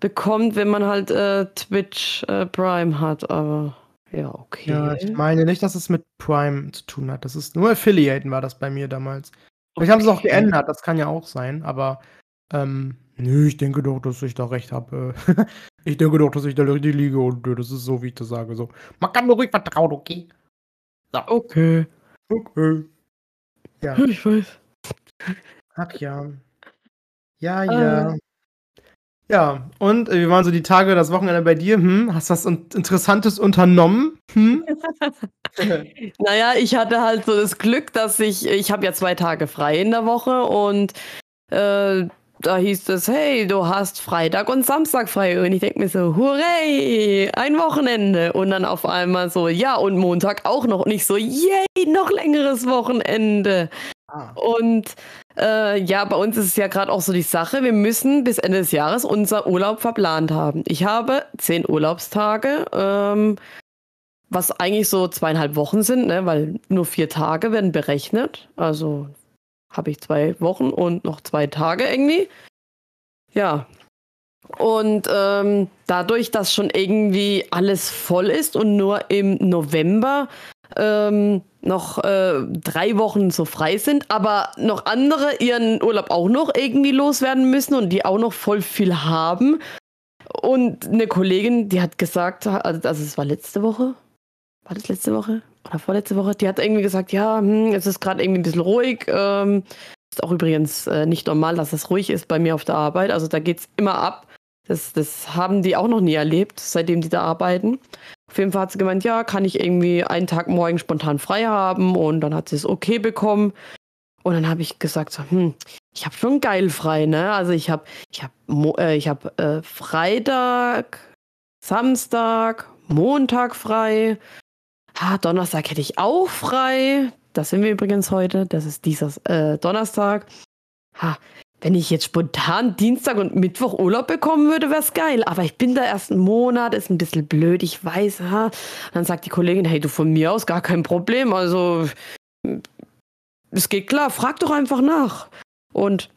bekommt, wenn man halt äh, Twitch äh, Prime hat, aber ja, okay. Ja, ich meine nicht, dass es mit Prime zu tun hat. Das ist nur Affiliaten war das bei mir damals. Vielleicht okay. haben sie es auch geändert, das kann ja auch sein, aber ähm, nö, ich denke doch, dass ich da recht habe. ich denke doch, dass ich da richtig liege und das ist so, wie ich das sage. So. Man kann mir ruhig vertrauen, okay? So. Okay. Okay. Ja. Ich weiß. Ach ja. Ja, ja. Äh, ja, und äh, wie waren so die Tage, das Wochenende bei dir? Hm? Hast du was Interessantes unternommen? Hm? naja, ich hatte halt so das Glück, dass ich, ich habe ja zwei Tage frei in der Woche und äh, da hieß es, hey, du hast Freitag und Samstag frei. Und ich denke mir so, hurray, ein Wochenende. Und dann auf einmal so, ja, und Montag auch noch. Und ich so, yay, noch längeres Wochenende. Ah. Und äh, ja, bei uns ist es ja gerade auch so die Sache, wir müssen bis Ende des Jahres unser Urlaub verplant haben. Ich habe zehn Urlaubstage, ähm, was eigentlich so zweieinhalb Wochen sind, ne, weil nur vier Tage werden berechnet. Also habe ich zwei Wochen und noch zwei Tage irgendwie. Ja. Und ähm, dadurch, dass schon irgendwie alles voll ist und nur im November ähm, noch äh, drei Wochen so frei sind, aber noch andere ihren Urlaub auch noch irgendwie loswerden müssen und die auch noch voll viel haben. Und eine Kollegin, die hat gesagt, also, also es war letzte Woche, war das letzte Woche oder vorletzte Woche, die hat irgendwie gesagt, ja, hm, es ist gerade irgendwie ein bisschen ruhig. Ähm, ist auch übrigens äh, nicht normal, dass es ruhig ist bei mir auf der Arbeit. Also da geht es immer ab. Das, das haben die auch noch nie erlebt, seitdem die da arbeiten. Auf jeden Fall hat sie gemeint, ja, kann ich irgendwie einen Tag morgen spontan frei haben und dann hat sie es okay bekommen. Und dann habe ich gesagt, so, hm, ich habe schon geil frei, ne? Also ich habe ich hab, äh, hab, äh, Freitag, Samstag, Montag frei. Ha, Donnerstag hätte ich auch frei. Das sind wir übrigens heute. Das ist dieser äh, Donnerstag. Ha, wenn ich jetzt spontan Dienstag und Mittwoch Urlaub bekommen würde, wäre es geil. Aber ich bin da erst einen Monat, ist ein bisschen blöd, ich weiß. Ha. Dann sagt die Kollegin, hey, du von mir aus gar kein Problem. Also, es geht klar, frag doch einfach nach. Und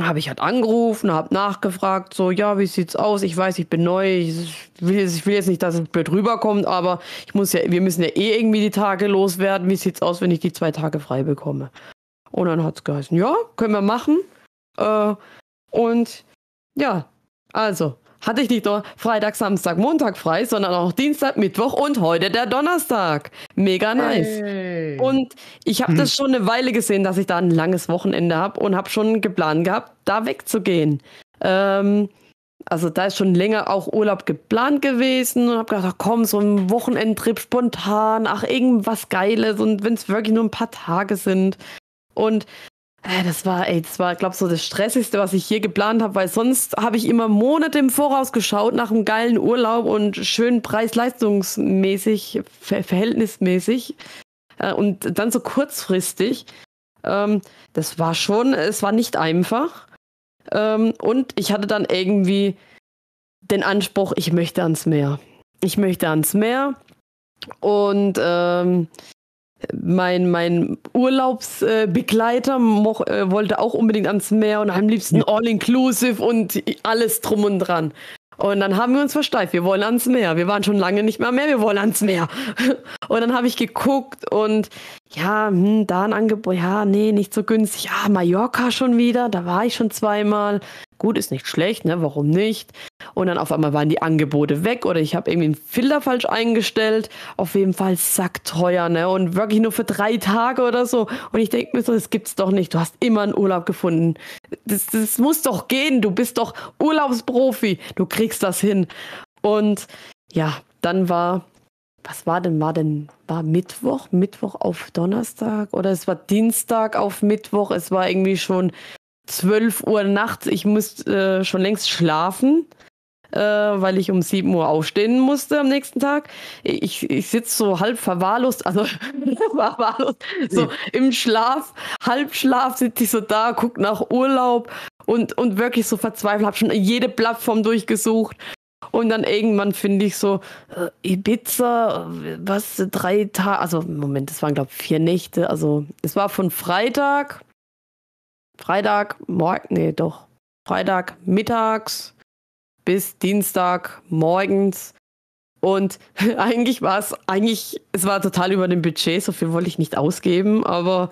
habe ich halt angerufen, habe nachgefragt, so, ja, wie sieht's aus? Ich weiß, ich bin neu, ich will, ich will jetzt nicht, dass es blöd rüberkommt, aber ich muss ja, wir müssen ja eh irgendwie die Tage loswerden. Wie sieht's aus, wenn ich die zwei Tage frei bekomme? Und dann hat's geheißen, ja, können wir machen. Äh, und ja, also hatte ich nicht nur Freitag, Samstag, Montag frei, sondern auch Dienstag, Mittwoch und heute der Donnerstag. Mega nice. Hey. Und ich habe das schon eine Weile gesehen, dass ich da ein langes Wochenende habe und habe schon geplant gehabt, da wegzugehen. Ähm, also da ist schon länger auch Urlaub geplant gewesen und habe gedacht, ach komm, so ein Wochenendtrip spontan, ach irgendwas Geiles und wenn es wirklich nur ein paar Tage sind. Und das war, ey, das war, glaube ich, so das Stressigste, was ich je geplant habe, weil sonst habe ich immer Monate im Voraus geschaut nach einem geilen Urlaub und schön preis-leistungsmäßig, ver verhältnismäßig äh, und dann so kurzfristig. Ähm, das war schon, es war nicht einfach. Ähm, und ich hatte dann irgendwie den Anspruch, ich möchte ans Meer. Ich möchte ans Meer. Und ähm, mein, mein Urlaubsbegleiter äh, wollte auch unbedingt ans Meer und am liebsten all-inclusive und alles drum und dran. Und dann haben wir uns versteift, wir wollen ans Meer. Wir waren schon lange nicht mehr am Meer, wir wollen ans Meer. Und dann habe ich geguckt und ja, hm, da ein Angebot, ja, nee, nicht so günstig. Ja, Mallorca schon wieder, da war ich schon zweimal. Gut, ist nicht schlecht, ne? Warum nicht? Und dann auf einmal waren die Angebote weg oder ich habe irgendwie einen Filter falsch eingestellt. Auf jeden Fall sackteuer, ne? Und wirklich nur für drei Tage oder so. Und ich denke mir so, das gibt's doch nicht. Du hast immer einen Urlaub gefunden. Das, das muss doch gehen. Du bist doch Urlaubsprofi. Du kriegst das hin. Und ja, dann war was war denn, war denn, war Mittwoch, Mittwoch auf Donnerstag oder es war Dienstag auf Mittwoch, es war irgendwie schon 12 Uhr nachts. Ich musste äh, schon längst schlafen, äh, weil ich um 7 Uhr aufstehen musste am nächsten Tag. Ich, ich sitze so halb verwahrlost, also verwahrlost, so im Schlaf, halb Schlaf sitze ich so da, guck nach Urlaub und, und wirklich so verzweifelt, habe schon jede Plattform durchgesucht. Und dann irgendwann finde ich so, äh, Ibiza, was, drei Tage, also Moment, das waren glaube ich vier Nächte. Also es war von Freitag Freitag, morgen, nee, doch, Freitag mittags bis Dienstag morgens. Und eigentlich war es, eigentlich, es war total über dem Budget, so viel wollte ich nicht ausgeben, aber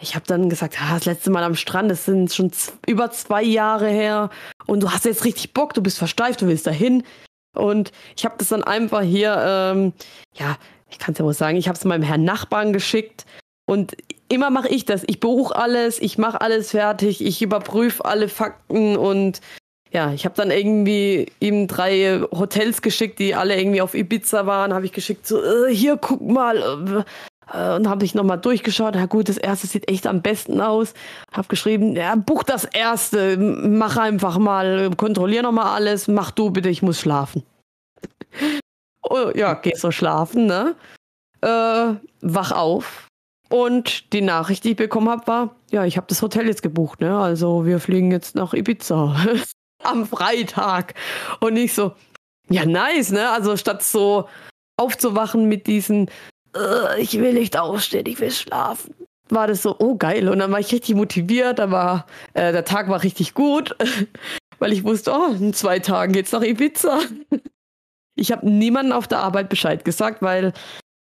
ich habe dann gesagt, ah, das letzte Mal am Strand, das sind schon über zwei Jahre her und du hast jetzt richtig Bock, du bist versteift, du willst dahin. Und ich habe das dann einfach hier, ähm, ja, ich kann es ja wohl sagen, ich habe es meinem Herrn Nachbarn geschickt und immer mache ich das. Ich buche alles, ich mache alles fertig, ich überprüfe alle Fakten und ja, ich habe dann irgendwie ihm drei Hotels geschickt, die alle irgendwie auf Ibiza waren. Habe ich geschickt, so, äh, hier, guck mal. Äh, und habe ich nochmal durchgeschaut. Ja gut, das erste sieht echt am besten aus. Habe geschrieben, ja, buch das erste, mach einfach mal, kontrollier nochmal alles, mach du bitte, ich muss schlafen. oh, ja, geh so schlafen, ne? Äh, wach auf, und die Nachricht, die ich bekommen habe, war, ja, ich habe das Hotel jetzt gebucht, ne? Also wir fliegen jetzt nach Ibiza am Freitag. Und ich so, ja, nice, ne? Also statt so aufzuwachen mit diesen, ich will nicht aufstehen, ich will schlafen, war das so, oh geil. Und dann war ich richtig motiviert, aber äh, der Tag war richtig gut, weil ich wusste, oh, in zwei Tagen geht's nach Ibiza. Ich habe niemandem auf der Arbeit Bescheid gesagt, weil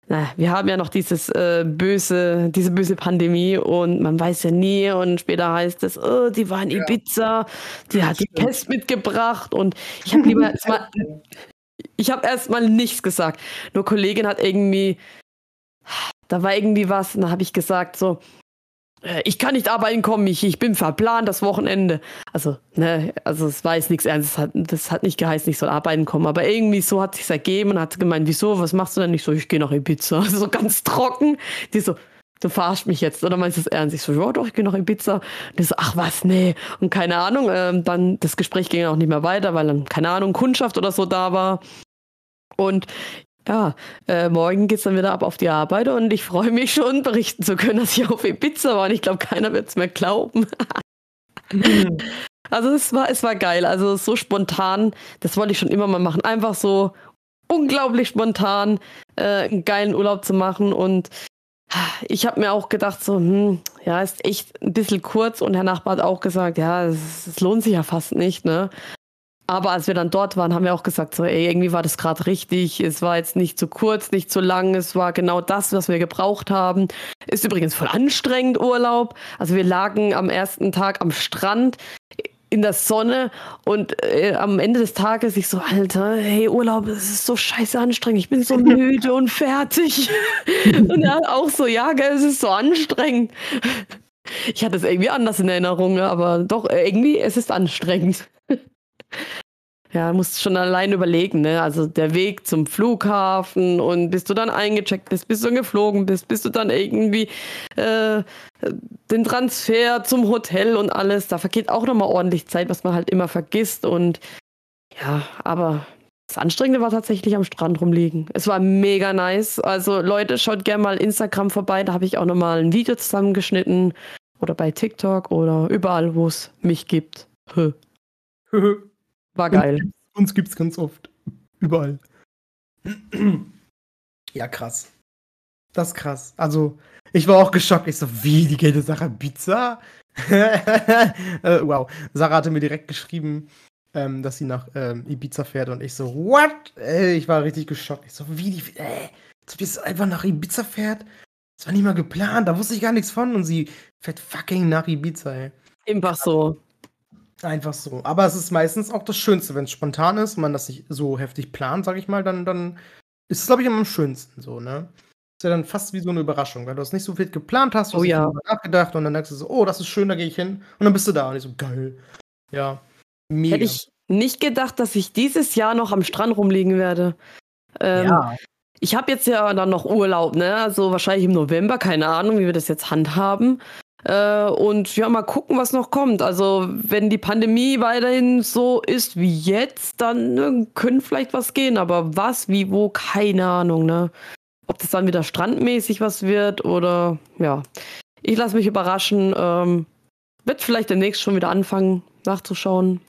na, wir haben ja noch dieses äh, böse, diese böse Pandemie und man weiß ja nie und später heißt es, oh, die war in Ibiza, die ja, hat die Pest mitgebracht und ich habe lieber erstmal, ich habe erstmal nichts gesagt. Nur Kollegin hat irgendwie, da war irgendwie was und da habe ich gesagt so, ich kann nicht arbeiten kommen, ich, ich bin verplant das Wochenende. Also, ne, also es war jetzt nichts Ernstes, das hat, das hat nicht geheißen, ich soll arbeiten kommen, aber irgendwie so hat sich ergeben und hat gemeint, wieso, was machst du denn? Ich so, ich gehe noch in Pizza. So ganz trocken. Die so, du verarschst mich jetzt oder meinst du es ernst? Ich so, ja doch, ich gehe noch in Pizza. Und die so, ach was, nee. Und keine Ahnung, ähm, dann das Gespräch ging auch nicht mehr weiter, weil dann, keine Ahnung, Kundschaft oder so da war. Und ja, äh, morgen es dann wieder ab auf die Arbeit und ich freue mich schon, berichten zu können, dass ich auf Ibiza war und ich glaube, keiner wird es mehr glauben. Also es war, es war geil, also so spontan, das wollte ich schon immer mal machen. Einfach so unglaublich spontan äh, einen geilen Urlaub zu machen und ich habe mir auch gedacht, so, hm, ja, ist echt ein bisschen kurz und Herr Nachbar hat auch gesagt, ja, es lohnt sich ja fast nicht, ne? Aber als wir dann dort waren, haben wir auch gesagt, so, ey, irgendwie war das gerade richtig. Es war jetzt nicht zu kurz, nicht zu lang. Es war genau das, was wir gebraucht haben. Ist übrigens voll anstrengend, Urlaub. Also wir lagen am ersten Tag am Strand in der Sonne und äh, am Ende des Tages ich so, Alter, hey, Urlaub, es ist so scheiße anstrengend, ich bin so müde und fertig. und er auch so, ja, gell, es ist so anstrengend. Ich hatte es irgendwie anders in Erinnerung, aber doch, irgendwie, es ist anstrengend. Ja, musst schon allein überlegen, ne? Also der Weg zum Flughafen und bis du dann eingecheckt bist, bis du geflogen bist, bis du dann irgendwie äh, den Transfer zum Hotel und alles, da vergeht auch nochmal ordentlich Zeit, was man halt immer vergisst. Und ja, aber das Anstrengende war tatsächlich am Strand rumliegen. Es war mega nice. Also Leute, schaut gerne mal Instagram vorbei, da habe ich auch nochmal ein Video zusammengeschnitten. Oder bei TikTok oder überall, wo es mich gibt. War geil. Uns, uns gibt's ganz oft. Überall. ja, krass. Das ist krass. Also, ich war auch geschockt. Ich so, wie, die geht Sache Pizza? äh, wow. Sarah hatte mir direkt geschrieben, ähm, dass sie nach ähm, Ibiza fährt und ich so, what? Äh, ich war richtig geschockt. Ich so, wie, die, äh, so, wie einfach nach Ibiza fährt? Das war nicht mal geplant, da wusste ich gar nichts von und sie fährt fucking nach Ibiza, ey. Einfach so. Einfach so. Aber es ist meistens auch das Schönste, wenn es spontan ist, man das nicht so heftig plant, sag ich mal, dann, dann ist es, glaube ich, immer am schönsten so, ne? Ist ja dann fast wie so eine Überraschung, weil du es nicht so viel geplant hast, du oh, hast ja. nachgedacht und dann denkst du so, oh, das ist schön, da gehe ich hin. Und dann bist du da und ich so, geil. Ja. Mega. Hätte ich nicht gedacht, dass ich dieses Jahr noch am Strand rumliegen werde. Ähm, ja. Ich habe jetzt ja dann noch Urlaub, ne? Also wahrscheinlich im November, keine Ahnung, wie wir das jetzt handhaben. Äh, und ja, mal gucken, was noch kommt. Also, wenn die Pandemie weiterhin so ist wie jetzt, dann ne, könnte vielleicht was gehen. Aber was, wie, wo, keine Ahnung, ne? Ob das dann wieder strandmäßig was wird oder ja. Ich lasse mich überraschen. Ähm, wird vielleicht demnächst schon wieder anfangen nachzuschauen.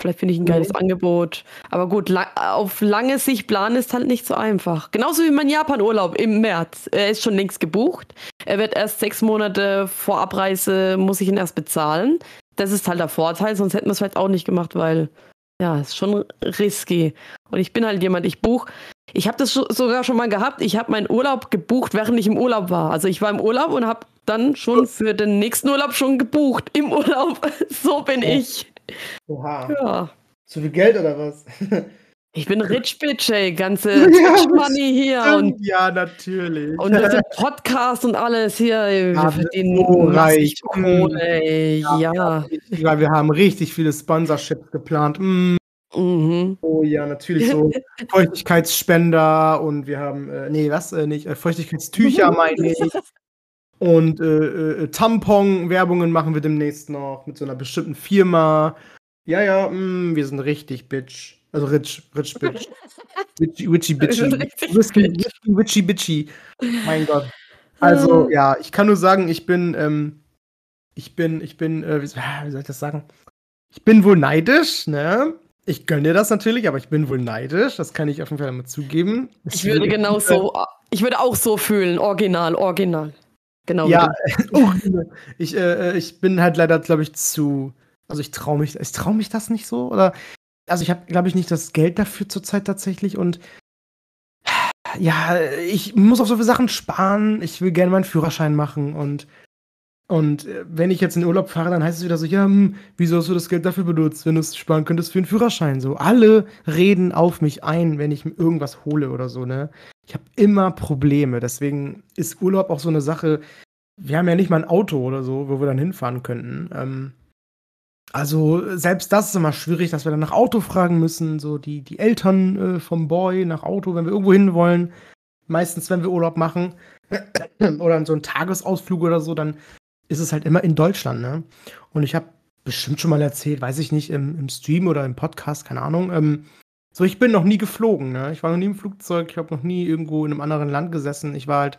Vielleicht finde ich ein geiles mhm. Angebot. Aber gut, la auf lange Sicht planen ist halt nicht so einfach. Genauso wie mein Japan-Urlaub im März. Er ist schon längst gebucht. Er wird erst sechs Monate vor Abreise, muss ich ihn erst bezahlen. Das ist halt der Vorteil, sonst hätten wir es vielleicht auch nicht gemacht, weil ja, ist schon risky. Und ich bin halt jemand, ich buche. Ich habe das sogar schon mal gehabt. Ich habe meinen Urlaub gebucht, während ich im Urlaub war. Also ich war im Urlaub und habe dann schon für den nächsten Urlaub schon gebucht im Urlaub. so bin ich. Oha. Ja. Zu viel Geld oder was? Ich bin Rich Bitch, ey. Ganze ja, Money hier. Und, ja, natürlich. Und das Podcast und alles hier. Wir ja, verdienen so reich. Kohle, ey. Ja. ja. ja. Wir haben richtig viele Sponsorships geplant. Mm. Mhm. Oh ja, natürlich so Feuchtigkeitsspender und wir haben, äh, nee, was, äh, nicht, äh, Feuchtigkeitstücher meine ich. Und äh, äh, Tampon-Werbungen machen wir demnächst noch mit so einer bestimmten Firma. Ja, ja, mh, mm, wir sind richtig bitch. Also rich, rich bitch. Witchy, witchy bitchy. Whisky, witchy bitchy. Mein Gott. Also, ja, ich kann nur sagen, ich bin, ähm, ich bin, ich bin, äh, wie, soll ich das sagen? Ich bin wohl neidisch, ne? Ich gönne dir das natürlich, aber ich bin wohl neidisch. Das kann ich auf jeden Fall immer zugeben. Ich, ich würde genau so, ich würde auch so fühlen. Original, original. Genau. Ja, oh, ich, äh, ich bin halt leider, glaube ich, zu. Also ich traue mich, ich traue mich das nicht so. Oder also ich habe, glaube ich, nicht das Geld dafür zurzeit tatsächlich und ja, ich muss auf so viele Sachen sparen. Ich will gerne meinen Führerschein machen und und äh, wenn ich jetzt in den Urlaub fahre, dann heißt es wieder so, ja, hm, wieso hast du das Geld dafür benutzt, wenn du es sparen könntest für einen Führerschein? So, alle reden auf mich ein, wenn ich mir irgendwas hole oder so, ne? Ich habe immer Probleme. Deswegen ist Urlaub auch so eine Sache. Wir haben ja nicht mal ein Auto oder so, wo wir dann hinfahren könnten. Ähm, also selbst das ist immer schwierig, dass wir dann nach Auto fragen müssen. So die, die Eltern äh, vom Boy nach Auto, wenn wir irgendwo hin wollen. Meistens, wenn wir Urlaub machen oder so einen Tagesausflug oder so, dann ist es halt immer in Deutschland, ne? Und ich habe bestimmt schon mal erzählt, weiß ich nicht, im, im Stream oder im Podcast, keine Ahnung. Ähm, so, ich bin noch nie geflogen, ne? Ich war noch nie im Flugzeug, ich habe noch nie irgendwo in einem anderen Land gesessen. Ich war halt,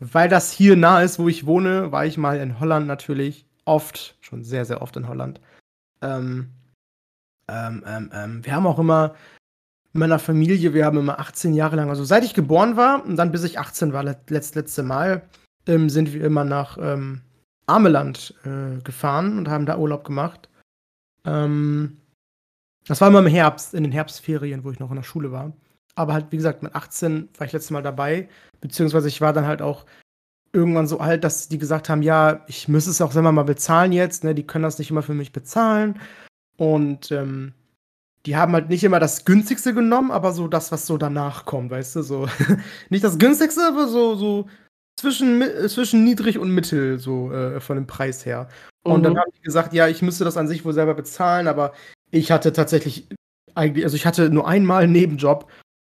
weil das hier nah ist, wo ich wohne, war ich mal in Holland natürlich. Oft, schon sehr, sehr oft in Holland. Ähm, ähm, ähm, ähm wir haben auch immer in meiner Familie, wir haben immer 18 Jahre lang, also seit ich geboren war und dann bis ich 18 war, letzt, letzte Mal, ähm, sind wir immer nach ähm, Ameland äh, gefahren und haben da Urlaub gemacht. Ähm, das war immer im Herbst, in den Herbstferien, wo ich noch in der Schule war. Aber halt, wie gesagt, mit 18 war ich letztes Mal dabei. Beziehungsweise ich war dann halt auch irgendwann so alt, dass die gesagt haben, ja, ich müsste es auch selber mal bezahlen jetzt. Ne? Die können das nicht immer für mich bezahlen. Und ähm, die haben halt nicht immer das günstigste genommen, aber so das, was so danach kommt, weißt du, so nicht das günstigste, aber so, so zwischen, zwischen niedrig und mittel, so äh, von dem Preis her. Und mhm. dann haben die gesagt, ja, ich müsste das an sich wohl selber bezahlen, aber ich hatte tatsächlich eigentlich, also ich hatte nur einmal einen Nebenjob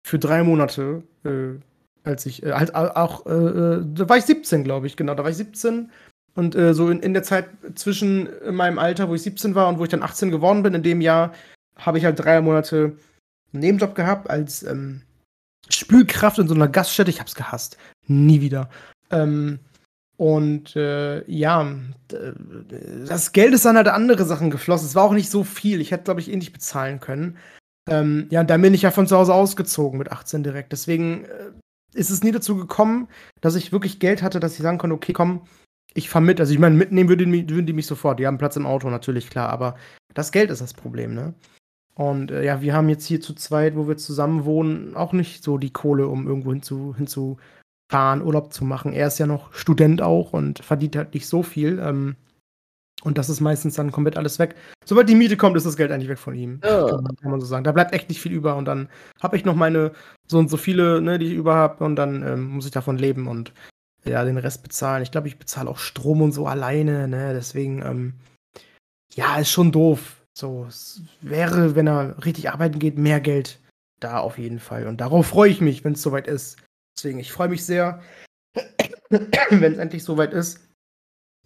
für drei Monate, äh, als ich, äh, halt auch, äh, äh, da war ich 17, glaube ich, genau, da war ich 17. Und äh, so in, in der Zeit zwischen meinem Alter, wo ich 17 war und wo ich dann 18 geworden bin, in dem Jahr, habe ich halt drei Monate einen Nebenjob gehabt als ähm, Spülkraft in so einer Gaststätte. Ich habe es gehasst. Nie wieder. Ähm, und äh, ja, das Geld ist dann halt andere Sachen geflossen. Es war auch nicht so viel. Ich hätte, glaube ich, eh nicht bezahlen können. Ähm, ja, dann bin ich ja von zu Hause ausgezogen mit 18 direkt. Deswegen äh, ist es nie dazu gekommen, dass ich wirklich Geld hatte, dass ich sagen konnte, okay, komm, ich fahre mit. Also ich meine, mitnehmen würden die, würden die mich sofort. Die haben Platz im Auto, natürlich, klar. Aber das Geld ist das Problem, ne? Und äh, ja, wir haben jetzt hier zu zweit, wo wir zusammen wohnen, auch nicht so die Kohle, um irgendwo hinzu, hinzufahren, Urlaub zu machen. Er ist ja noch Student auch und verdient halt nicht so viel. Ähm, und das ist meistens dann komplett alles weg. Sobald die Miete kommt, ist das Geld eigentlich weg von ihm. Oh. Kann, man, kann, man, so sagen. Da bleibt echt nicht viel über. Und dann habe ich noch meine so und so viele, ne, die ich über habe. Und dann ähm, muss ich davon leben und ja, den Rest bezahlen. Ich glaube, ich bezahle auch Strom und so alleine. Ne? Deswegen, ähm, ja, ist schon doof. So, es wäre, wenn er richtig arbeiten geht, mehr Geld da auf jeden Fall. Und darauf freue ich mich, wenn es soweit ist. Deswegen, ich freue mich sehr, wenn es endlich soweit ist,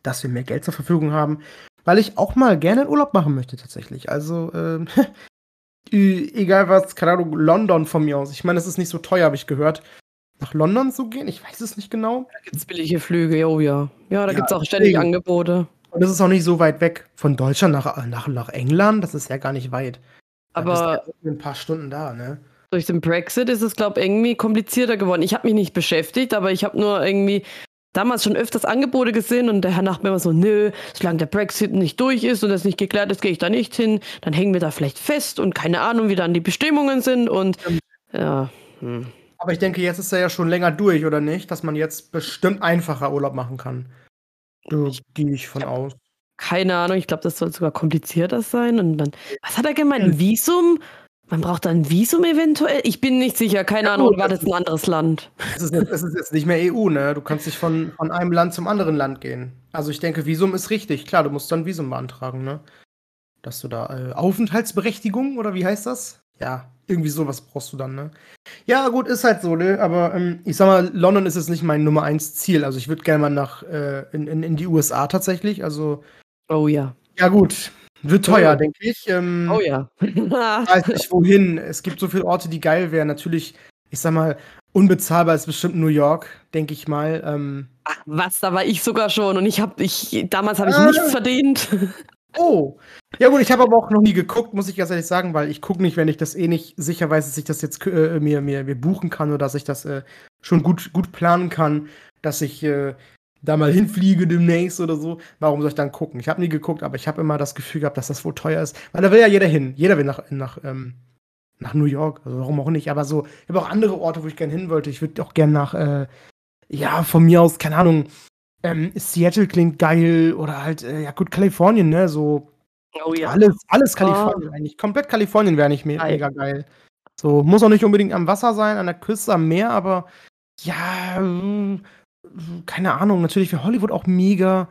dass wir mehr Geld zur Verfügung haben, weil ich auch mal gerne einen Urlaub machen möchte tatsächlich. Also, ähm, egal was, keine Ahnung, London von mir aus. Ich meine, es ist nicht so teuer, habe ich gehört. Nach London zu gehen? Ich weiß es nicht genau. Da gibt es billige Flüge, oh ja. Ja, da ja, gibt es auch ständig deswegen. Angebote. Und das ist auch nicht so weit weg. Von Deutschland nach, nach, nach England, das ist ja gar nicht weit. Aber ja ein paar Stunden da, ne? Durch den Brexit ist es, glaube ich, irgendwie komplizierter geworden. Ich habe mich nicht beschäftigt, aber ich habe nur irgendwie damals schon öfters Angebote gesehen und der Herr Nachbar immer so, nö, solange der Brexit nicht durch ist und das nicht geklärt ist, gehe ich da nicht hin. Dann hängen wir da vielleicht fest und keine Ahnung, wie dann die Bestimmungen sind und ja. Hm. Aber ich denke, jetzt ist er ja schon länger durch, oder nicht? Dass man jetzt bestimmt einfacher Urlaub machen kann. Da gehe ich von aus. Keine Ahnung, ich glaube, das soll sogar komplizierter sein. Und dann, was hat er gemeint? Ein Visum? Man braucht da ein Visum eventuell? Ich bin nicht sicher, keine ja, Ahnung, war das ein anderes Land? Es ist, jetzt, es ist jetzt nicht mehr EU, ne? Du kannst nicht von, von einem Land zum anderen Land gehen. Also ich denke, Visum ist richtig. Klar, du musst dann Visum beantragen, ne? Dass du da äh, Aufenthaltsberechtigung oder wie heißt das? Ja, irgendwie sowas brauchst du dann, ne? Ja, gut, ist halt so, ne? Aber ähm, ich sag mal, London ist jetzt nicht mein Nummer eins Ziel. Also ich würde gerne mal nach äh, in, in, in die USA tatsächlich. Also. Oh ja. Ja, gut. Wird teuer, oh. denke ich. Ähm, oh ja. weiß nicht wohin. Es gibt so viele Orte, die geil wären. Natürlich, ich sag mal, unbezahlbar ist bestimmt New York, denke ich mal. Ähm, Ach, was, da war ich sogar schon und ich habe, ich, damals habe ich ah, nichts verdient. Oh. Ja gut, ich habe aber auch noch nie geguckt, muss ich ganz ehrlich sagen, weil ich gucke nicht, wenn ich das eh nicht sicher weiß, dass ich das jetzt äh, mir, mir, mir buchen kann oder dass ich das äh, schon gut, gut planen kann, dass ich äh, da mal hinfliege demnächst oder so. Warum soll ich dann gucken? Ich habe nie geguckt, aber ich habe immer das Gefühl gehabt, dass das wohl teuer ist. Weil da will ja jeder hin. Jeder will nach, nach, ähm, nach New York. Also warum auch nicht. Aber so, ich habe auch andere Orte, wo ich gerne hin wollte. Ich würde auch gerne nach, äh, ja, von mir aus, keine Ahnung, ähm, Seattle klingt geil oder halt, äh, ja gut, Kalifornien, ne? So oh, ja. alles, alles oh. Kalifornien oh. eigentlich. Komplett Kalifornien wäre nicht me geil. mega geil. So, muss auch nicht unbedingt am Wasser sein, an der Küste, am Meer, aber ja, äh, keine Ahnung, natürlich wäre Hollywood auch mega.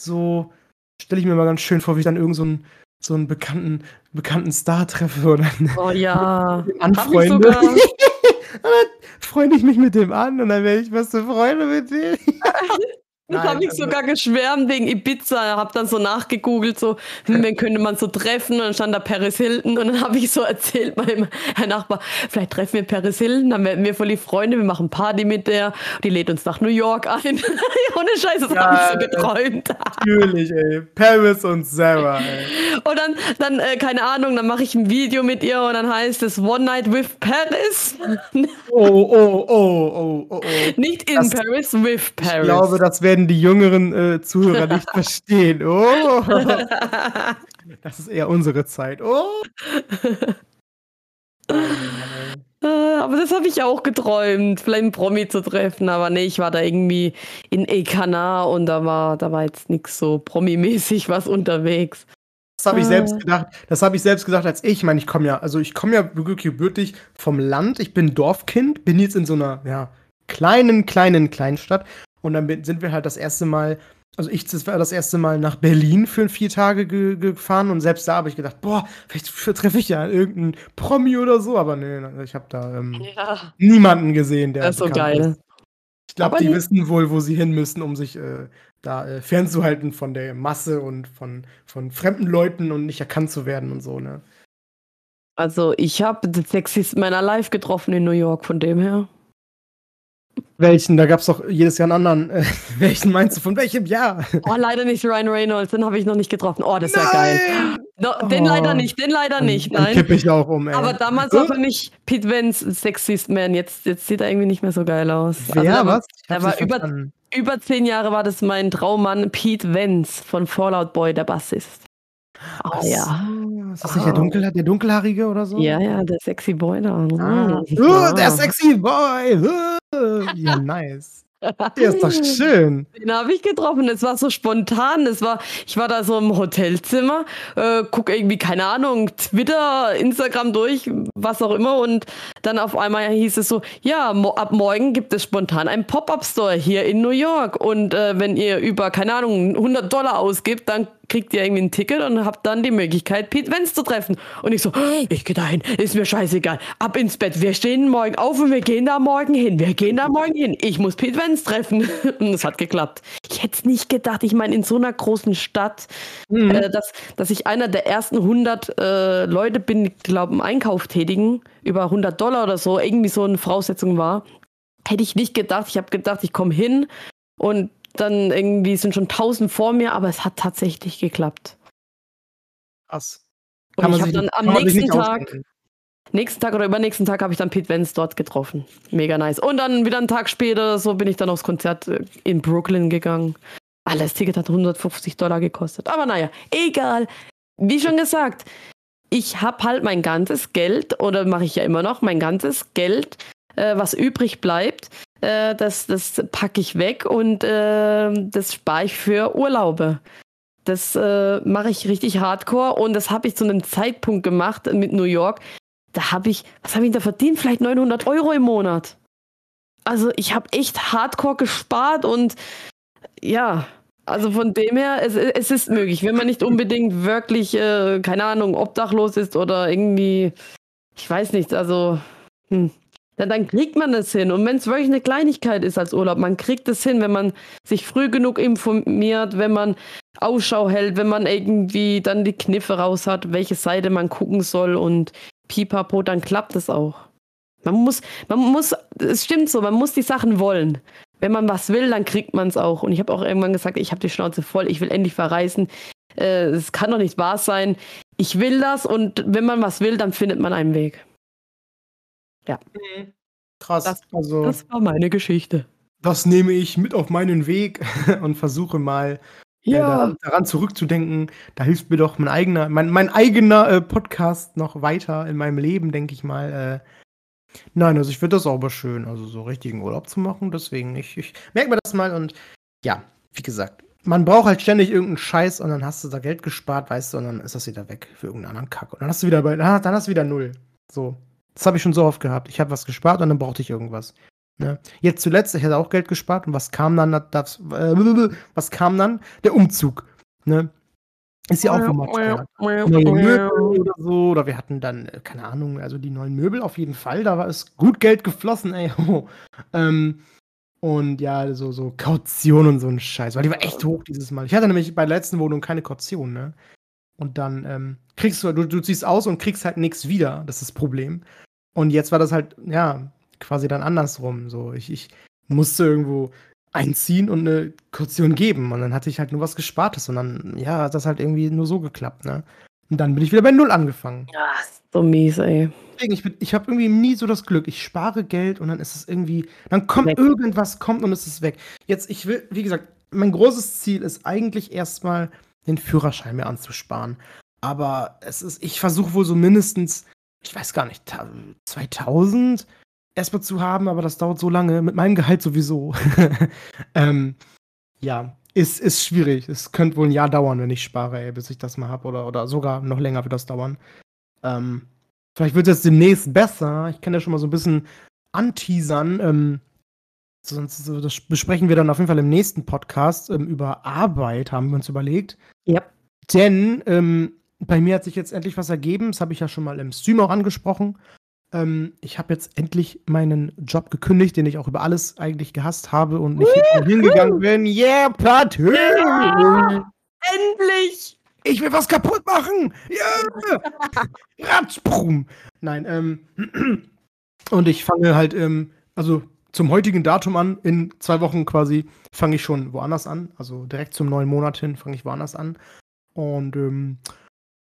So, stelle ich mir mal ganz schön vor, wie ich dann irgend so einen, so einen bekannten, bekannten Star treffe oder Oh ja. Anfreunde. freue ich mich mit dem an und dann werde ich beste Freunde mit dem. Das habe ich also sogar geschwärmt wegen Ibiza. Habe dann so nachgegoogelt, so, hm, wen könnte man so treffen? Und dann stand da Paris Hilton. Und dann habe ich so erzählt meinem Herr Nachbar, vielleicht treffen wir Paris Hilton, dann werden wir voll die Freunde, wir machen Party mit der. Die lädt uns nach New York ein. Ohne Scheiße, das ja, habe ich so geträumt. Natürlich, ey. Paris und Sarah, ey. Und dann, dann äh, keine Ahnung, dann mache ich ein Video mit ihr und dann heißt es One Night with Paris. Oh, oh, oh, oh, oh, oh. Nicht in das, Paris, with Paris. Ich glaube, das werden die jüngeren äh, Zuhörer nicht verstehen. Oh. Das ist eher unsere Zeit. Oh. Äh, aber das habe ich auch geträumt, vielleicht einen Promi zu treffen. Aber nee, ich war da irgendwie in Ekana und da war, da war jetzt nichts so Promi-mäßig was unterwegs. Das habe ich selbst gedacht. Das habe ich selbst gedacht, als ich. Ich meine, ich komme ja, also ich komme ja wirklich gebürtig vom Land. Ich bin Dorfkind, bin jetzt in so einer ja, kleinen, kleinen Kleinstadt. Und dann sind wir halt das erste Mal, also ich das war das erste Mal nach Berlin für vier Tage ge gefahren und selbst da habe ich gedacht, boah, vielleicht treffe ich ja irgendeinen Promi oder so, aber nee, ich habe da ähm, ja. niemanden gesehen, der. Das ist so geil. Ist. Ich glaube, die wissen wohl, wo sie hin müssen, um sich äh, da äh, fernzuhalten von der Masse und von, von fremden Leuten und nicht erkannt zu werden und so, ne? Also, ich habe den Sexisten meiner Live getroffen in New York, von dem her. Welchen? Da gab es doch jedes Jahr einen anderen. Welchen meinst du? Von welchem Jahr? Oh, leider nicht Ryan Reynolds. Den habe ich noch nicht getroffen. Oh, das wäre geil. No, den oh. leider nicht. Den leider nicht. Nein. Dann kippe ich auch um, ey. Aber damals war für mich Pete Vance Sexiest Man. Jetzt, jetzt sieht er irgendwie nicht mehr so geil aus. Also, was? Er war über, über zehn Jahre war das mein Traummann Pete Vance von Fallout Boy, der Bassist. Oh Ach ja. Ist das nicht der, Dunkel, der Dunkelhaarige oder so? Ja, ja, der sexy Boy da. Ah. Oh, der sexy Boy. Ja, nice. Der ist doch schön. Den habe ich getroffen. Es war so spontan. Es war, ich war da so im Hotelzimmer, äh, guck irgendwie, keine Ahnung, Twitter, Instagram durch, was auch immer. Und dann auf einmal hieß es so, ja, mo ab morgen gibt es spontan einen Pop-Up-Store hier in New York. Und äh, wenn ihr über, keine Ahnung, 100 Dollar ausgibt, dann kriegt ihr irgendwie ein Ticket und habt dann die Möglichkeit, Pete Vance zu treffen. Und ich so, ich gehe dahin, ist mir scheißegal. Ab ins Bett, wir stehen morgen auf und wir gehen da morgen hin. Wir gehen da morgen hin. Ich muss Pete Vance treffen. Und es hat geklappt. Ich hätte es nicht gedacht. Ich meine, in so einer großen Stadt, mhm. äh, dass, dass ich einer der ersten 100 äh, Leute bin, die, glaube im Einkauf tätigen, über 100 Dollar oder so, irgendwie so eine Voraussetzung war. Hätte ich nicht gedacht. Ich habe gedacht, ich komme hin und dann irgendwie sind schon tausend vor mir, aber es hat tatsächlich geklappt. Krass. Und ich habe dann am nächsten Tag, ausdenken. nächsten Tag oder übernächsten Tag habe ich dann Pete Vance dort getroffen. Mega nice. Und dann wieder einen Tag später, so bin ich dann aufs Konzert äh, in Brooklyn gegangen. Alles Ticket hat 150 Dollar gekostet. Aber naja, egal. Wie schon gesagt, ich habe halt mein ganzes Geld, oder mache ich ja immer noch, mein ganzes Geld, äh, was übrig bleibt, äh, das, das packe ich weg und äh, das spare ich für Urlaube. Das äh, mache ich richtig hardcore und das habe ich zu einem Zeitpunkt gemacht mit New York. Da habe ich, was habe ich da verdient? Vielleicht 900 Euro im Monat. Also ich habe echt hardcore gespart und ja, also von dem her, es, es ist möglich, wenn man nicht unbedingt wirklich, äh, keine Ahnung, obdachlos ist oder irgendwie, ich weiß nicht, also hm, ja, dann kriegt man es hin. Und wenn es wirklich eine Kleinigkeit ist als Urlaub, man kriegt es hin, wenn man sich früh genug informiert, wenn man Ausschau hält, wenn man irgendwie dann die Kniffe raus hat, welche Seite man gucken soll und pipapo, dann klappt es auch. Man muss, man muss, es stimmt so, man muss die Sachen wollen. Wenn man was will, dann kriegt man es auch. Und ich habe auch irgendwann gesagt, ich habe die Schnauze voll, ich will endlich verreisen. Äh, es kann doch nicht wahr sein. Ich will das und wenn man was will, dann findet man einen Weg. Ja. Mhm. Krass. Das, also, das war meine Geschichte. Das nehme ich mit auf meinen Weg und versuche mal äh, ja. äh, daran zurückzudenken. Da hilft mir doch mein eigener, mein, mein eigener äh, Podcast noch weiter in meinem Leben, denke ich mal. Nein, also ich finde das aber schön, also so richtigen Urlaub zu machen. Deswegen, ich, ich merke mir das mal und ja, wie gesagt, man braucht halt ständig irgendeinen Scheiß und dann hast du da Geld gespart, weißt du, und dann ist das wieder weg für irgendeinen anderen Kack. Und dann hast du wieder bei, dann hast du wieder null. So. Das habe ich schon so oft gehabt. Ich habe was gespart und dann brauchte ich irgendwas. Ne? Jetzt zuletzt, ich hatte auch Geld gespart und was kam dann? Das, äh, was kam dann? Der Umzug. Ne? Ist ja auch gemacht. Neue Möbel oder so. Oder wir hatten dann, äh, keine Ahnung, also die neuen Möbel auf jeden Fall. Da war es gut Geld geflossen, ey. ähm, und ja, so, so Kaution und so ein Scheiß. Weil die war echt hoch dieses Mal. Ich hatte nämlich bei der letzten Wohnung keine Kaution, ne? Und dann ähm, kriegst du, du, du ziehst aus und kriegst halt nichts wieder. Das ist das Problem. Und jetzt war das halt, ja, quasi dann andersrum. So, ich, ich musste irgendwo einziehen und eine Kaution geben. Und dann hatte ich halt nur was Gespartes. Und dann, ja, hat das halt irgendwie nur so geklappt, ne? Und dann bin ich wieder bei Null angefangen. Ja, so mies, ey. Deswegen, ich, ich habe irgendwie nie so das Glück. Ich spare Geld und dann ist es irgendwie, dann kommt weg. irgendwas, kommt und es ist weg. Jetzt, ich will, wie gesagt, mein großes Ziel ist eigentlich erstmal den Führerschein mir anzusparen. Aber es ist, ich versuche wohl so mindestens ich weiß gar nicht, 2000 erstmal zu haben, aber das dauert so lange, mit meinem Gehalt sowieso. ähm, ja, ist, ist schwierig. Es könnte wohl ein Jahr dauern, wenn ich spare, ey, bis ich das mal habe. Oder, oder sogar noch länger wird das dauern. Ähm, vielleicht wird es demnächst besser. Ich kann ja schon mal so ein bisschen anteasern. Ähm, sonst das besprechen wir dann auf jeden Fall im nächsten Podcast. Ähm, über Arbeit haben wir uns überlegt. Ja. Denn ähm, bei mir hat sich jetzt endlich was ergeben. Das habe ich ja schon mal im Stream auch angesprochen. Ähm, ich habe jetzt endlich meinen Job gekündigt, den ich auch über alles eigentlich gehasst habe und nicht hingegangen bin. Yeah, Party! Ja, endlich! Ich will was kaputt machen! Yeah! Ratsprum! Nein, ähm. Und ich fange halt, ähm, also zum heutigen Datum an, in zwei Wochen quasi, fange ich schon woanders an. Also direkt zum neuen Monat hin fange ich woanders an. Und ähm,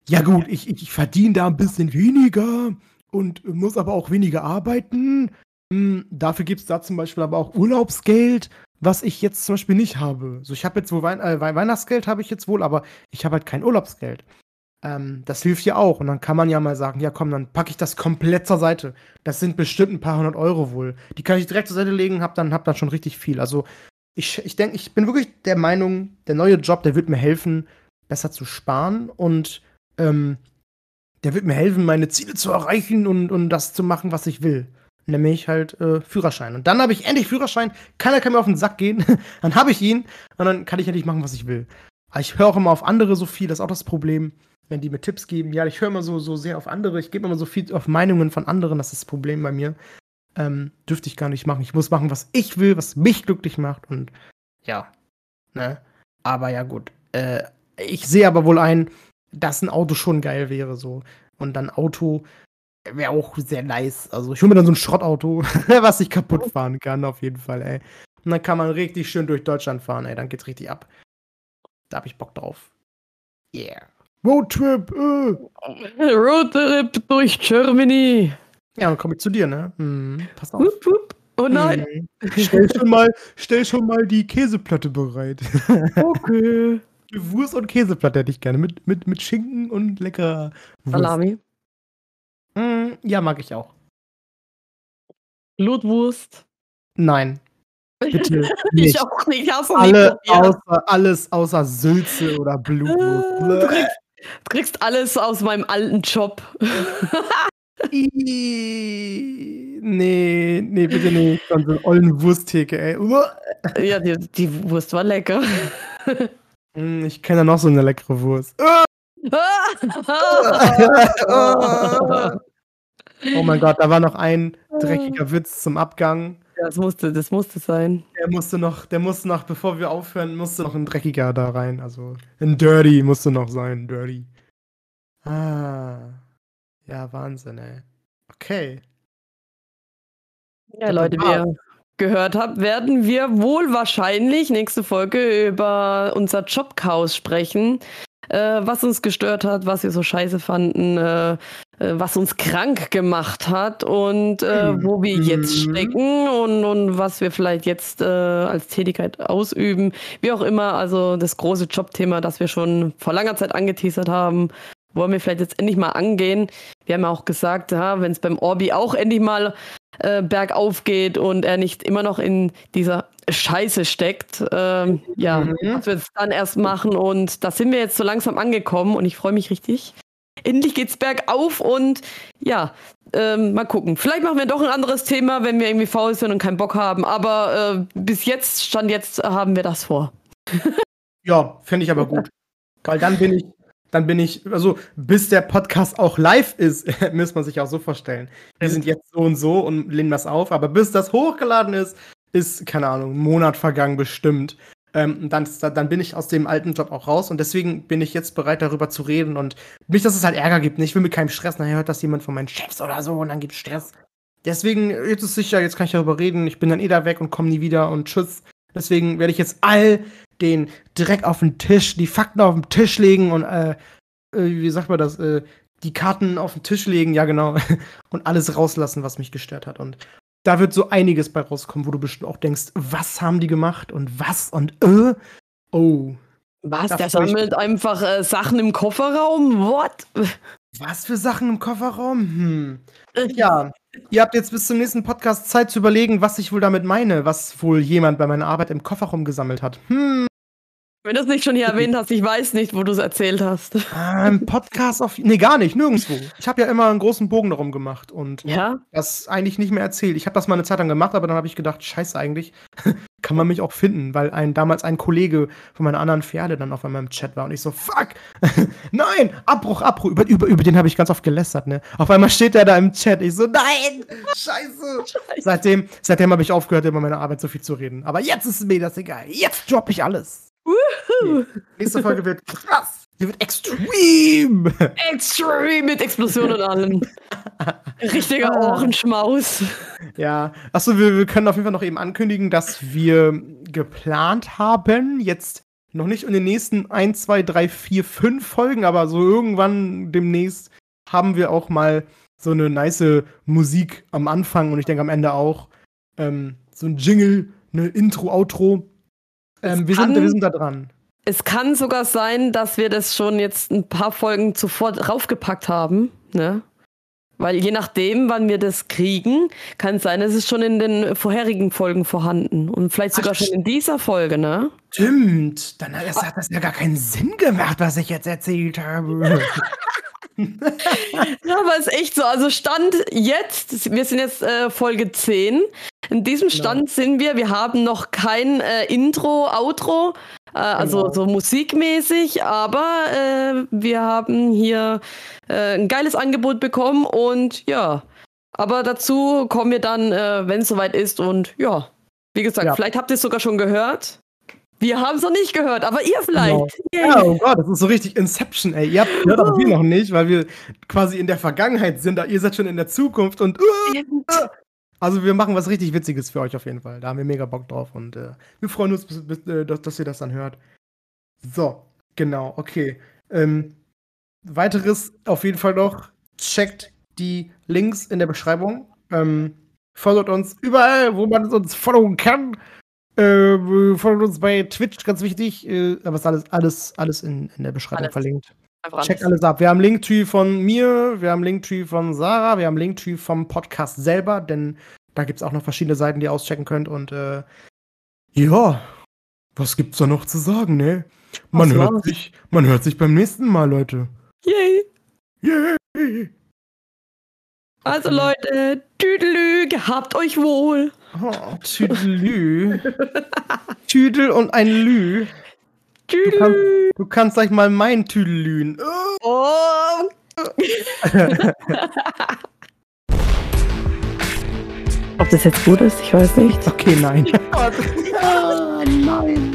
ja gut, ich, ich, ich verdiene da ein bisschen weniger und muss aber auch weniger arbeiten. Hm, dafür gibt es da zum Beispiel aber auch Urlaubsgeld, was ich jetzt zum Beispiel nicht habe. So, ich habe jetzt wohl Wein äh, Weihnachtsgeld habe ich jetzt wohl, aber ich habe halt kein Urlaubsgeld. Ähm, das hilft ja auch. Und dann kann man ja mal sagen, ja komm, dann packe ich das komplett zur Seite. Das sind bestimmt ein paar hundert Euro wohl. Die kann ich direkt zur Seite legen, hab dann, hab dann schon richtig viel. Also ich, ich denke, ich bin wirklich der Meinung, der neue Job, der wird mir helfen, besser zu sparen und ähm, der wird mir helfen, meine Ziele zu erreichen und, und das zu machen, was ich will. Nämlich halt äh, Führerschein. Und dann habe ich endlich Führerschein. Keiner kann mir auf den Sack gehen. dann habe ich ihn und dann kann ich endlich machen, was ich will. Aber ich höre auch immer auf andere so viel, das ist auch das Problem. Wenn die mir Tipps geben, ja, ich höre immer so, so sehr auf andere, ich gebe immer so viel auf Meinungen von anderen, das ist das Problem bei mir. Ähm, dürfte ich gar nicht machen. Ich muss machen, was ich will, was mich glücklich macht und ja. Ne? Aber ja, gut. Äh, ich sehe aber wohl ein, dass ein Auto schon geil wäre, so. Und dann Auto wäre auch sehr nice. Also ich hole mir dann so ein Schrottauto, was ich kaputt fahren kann, auf jeden Fall, ey. Und dann kann man richtig schön durch Deutschland fahren, ey. Dann geht's richtig ab. Da hab ich Bock drauf. Yeah. Roadtrip, äh. Roadtrip durch Germany. Ja, dann komme ich zu dir, ne? Hm, pass auf. Hup, hup. Oh nein. Hm. Stell, schon mal, stell schon mal die Käseplatte bereit. Okay. Wurst und Käseplatte hätte ich gerne. Mit, mit, mit Schinken und lecker Wurst. Salami. Mm, ja, mag ich auch. Blutwurst. Nein. Bitte. ich auch nicht. Hast du Alle außer, alles außer Sülze oder Blutwurst. Du kriegst, du kriegst alles aus meinem alten Job. nee, nee, bitte nicht. Dann so eine ollen Wursttheke, ey. ja, die, die Wurst war lecker. Hm, ich kenne noch so eine leckere Wurst. oh mein Gott, da war noch ein dreckiger Witz zum Abgang. Das musste, das musste sein. Der musste noch, der musste noch, bevor wir aufhören, musste noch ein dreckiger da rein. Also ein Dirty musste noch sein, Dirty. Ah. Ja, Wahnsinn, ey. Okay. Ja, Leute, wir, gehört habt, werden wir wohl wahrscheinlich nächste Folge über unser Jobchaos sprechen. Äh, was uns gestört hat, was wir so scheiße fanden, äh, äh was uns krank gemacht hat und äh, mhm. wo wir jetzt stecken und, und was wir vielleicht jetzt äh, als Tätigkeit ausüben. Wie auch immer, also das große Jobthema, das wir schon vor langer Zeit angeteasert haben, wollen wir vielleicht jetzt endlich mal angehen. Wir haben ja auch gesagt, ja, wenn es beim Orbi auch endlich mal äh, bergauf geht und er nicht immer noch in dieser Scheiße steckt. Ähm, ja, mhm. dass wir es dann erst machen und da sind wir jetzt so langsam angekommen und ich freue mich richtig. Endlich geht's bergauf und ja, ähm, mal gucken. Vielleicht machen wir doch ein anderes Thema, wenn wir irgendwie faul sind und keinen Bock haben. Aber äh, bis jetzt, stand jetzt, haben wir das vor. ja, finde ich aber gut. Weil dann bin ich dann bin ich, also bis der Podcast auch live ist, muss man sich auch so vorstellen. Wir sind jetzt so und so und lehnen das auf, aber bis das hochgeladen ist, ist, keine Ahnung, ein Monat vergangen bestimmt. Ähm, dann, dann bin ich aus dem alten Job auch raus und deswegen bin ich jetzt bereit, darüber zu reden und nicht, dass es halt Ärger gibt. Ich will mit keinem Stress, nachher hört das jemand von meinen Chefs oder so und dann gibt es Stress. Deswegen, jetzt ist sicher, jetzt kann ich darüber reden. Ich bin dann eh da weg und komme nie wieder und tschüss. Deswegen werde ich jetzt all den Dreck auf den Tisch, die Fakten auf den Tisch legen und, äh, äh, wie sagt man das, äh, die Karten auf den Tisch legen, ja genau, und alles rauslassen, was mich gestört hat. Und da wird so einiges bei rauskommen, wo du bestimmt auch denkst, was haben die gemacht und was und äh, oh. Was? Der sammelt einfach äh, Sachen im Kofferraum? What? Was für Sachen im Kofferraum? Hm. Ja, ihr habt jetzt bis zum nächsten Podcast Zeit zu überlegen, was ich wohl damit meine, was wohl jemand bei meiner Arbeit im Kofferraum gesammelt hat. Hm. Wenn du es nicht schon hier erwähnt hast, ich weiß nicht, wo du es erzählt hast. Ein ähm, Podcast auf. Nee, gar nicht, nirgendwo. Ich habe ja immer einen großen Bogen darum gemacht und ja? das eigentlich nicht mehr erzählt. Ich habe das mal eine Zeit lang gemacht, aber dann habe ich gedacht, scheiße eigentlich, kann man mich auch finden, weil ein damals ein Kollege von meiner anderen Pferde dann auf einmal im Chat war und ich so, fuck, nein, Abbruch, Abbruch, über, über, über den habe ich ganz oft gelästert, ne? Auf einmal steht er da im Chat, ich so, nein, scheiße. scheiße. Seitdem, seitdem habe ich aufgehört, über meine Arbeit so viel zu reden. Aber jetzt ist mir das egal. Jetzt droppe ich alles. Okay. Nächste Folge wird krass. Die wird extrem. Extrem mit Explosionen und allem. Richtiger ah. Ohrenschmaus. Ja. Achso, wir, wir können auf jeden Fall noch eben ankündigen, dass wir geplant haben, jetzt noch nicht in den nächsten 1, 2, 3, 4, 5 Folgen, aber so irgendwann demnächst haben wir auch mal so eine nice Musik am Anfang und ich denke am Ende auch. Ähm, so ein Jingle, eine Intro, Outro, ähm, wir, sind, wir sind da dran. Es kann sogar sein, dass wir das schon jetzt ein paar Folgen zuvor draufgepackt haben. Ne? Weil je nachdem, wann wir das kriegen, kann es sein, es ist schon in den vorherigen Folgen vorhanden. Und vielleicht sogar Ach, schon in dieser Folge, ne? Stimmt. Dann hat das, hat das ja gar keinen Sinn gemacht, was ich jetzt erzählt habe. ja, aber es ist echt so. Also Stand jetzt, wir sind jetzt äh, Folge 10. In diesem genau. Stand genau. sind wir. Wir haben noch kein äh, Intro, Outro, äh, also genau. so musikmäßig, aber äh, wir haben hier äh, ein geiles Angebot bekommen und ja. Aber dazu kommen wir dann, äh, wenn es soweit ist und ja. Wie gesagt, ja. vielleicht habt ihr es sogar schon gehört. Wir haben es noch nicht gehört, aber ihr vielleicht. Genau. Ja, oh Gott, das ist so richtig Inception, ey. Ihr habt gehört, aber wir noch nicht, weil wir quasi in der Vergangenheit sind, da ihr seid schon in der Zukunft und. Uh, uh, also wir machen was richtig Witziges für euch auf jeden Fall. Da haben wir mega Bock drauf und äh, wir freuen uns, bis, bis, äh, dass, dass, ihr das dann hört. So, genau, okay. Ähm, weiteres auf jeden Fall noch, checkt die Links in der Beschreibung. Ähm, followt uns überall, wo man uns followen kann. Äh, folgt uns bei Twitch, ganz wichtig. Äh, aber ist alles, alles, alles in, in der Beschreibung alles. verlinkt. Checkt alles ab. Wir haben Linktree von mir, wir haben Linktree von Sarah, wir haben Linktree vom Podcast selber, denn da gibt es auch noch verschiedene Seiten, die ihr auschecken könnt. Und äh, ja, was gibt's da noch zu sagen, ne? Man hört, sich, man hört sich beim nächsten Mal, Leute. Yay! Yay! Also Leute, Tüdelü, gehabt euch wohl. Oh, Tüdelü. Tüdel und ein Lü. Tüdelü. Du, kannst, du kannst gleich mal mein Tüdelün. Oh. Ob das jetzt gut ist, ich weiß nicht. Okay, nein. oh, nein.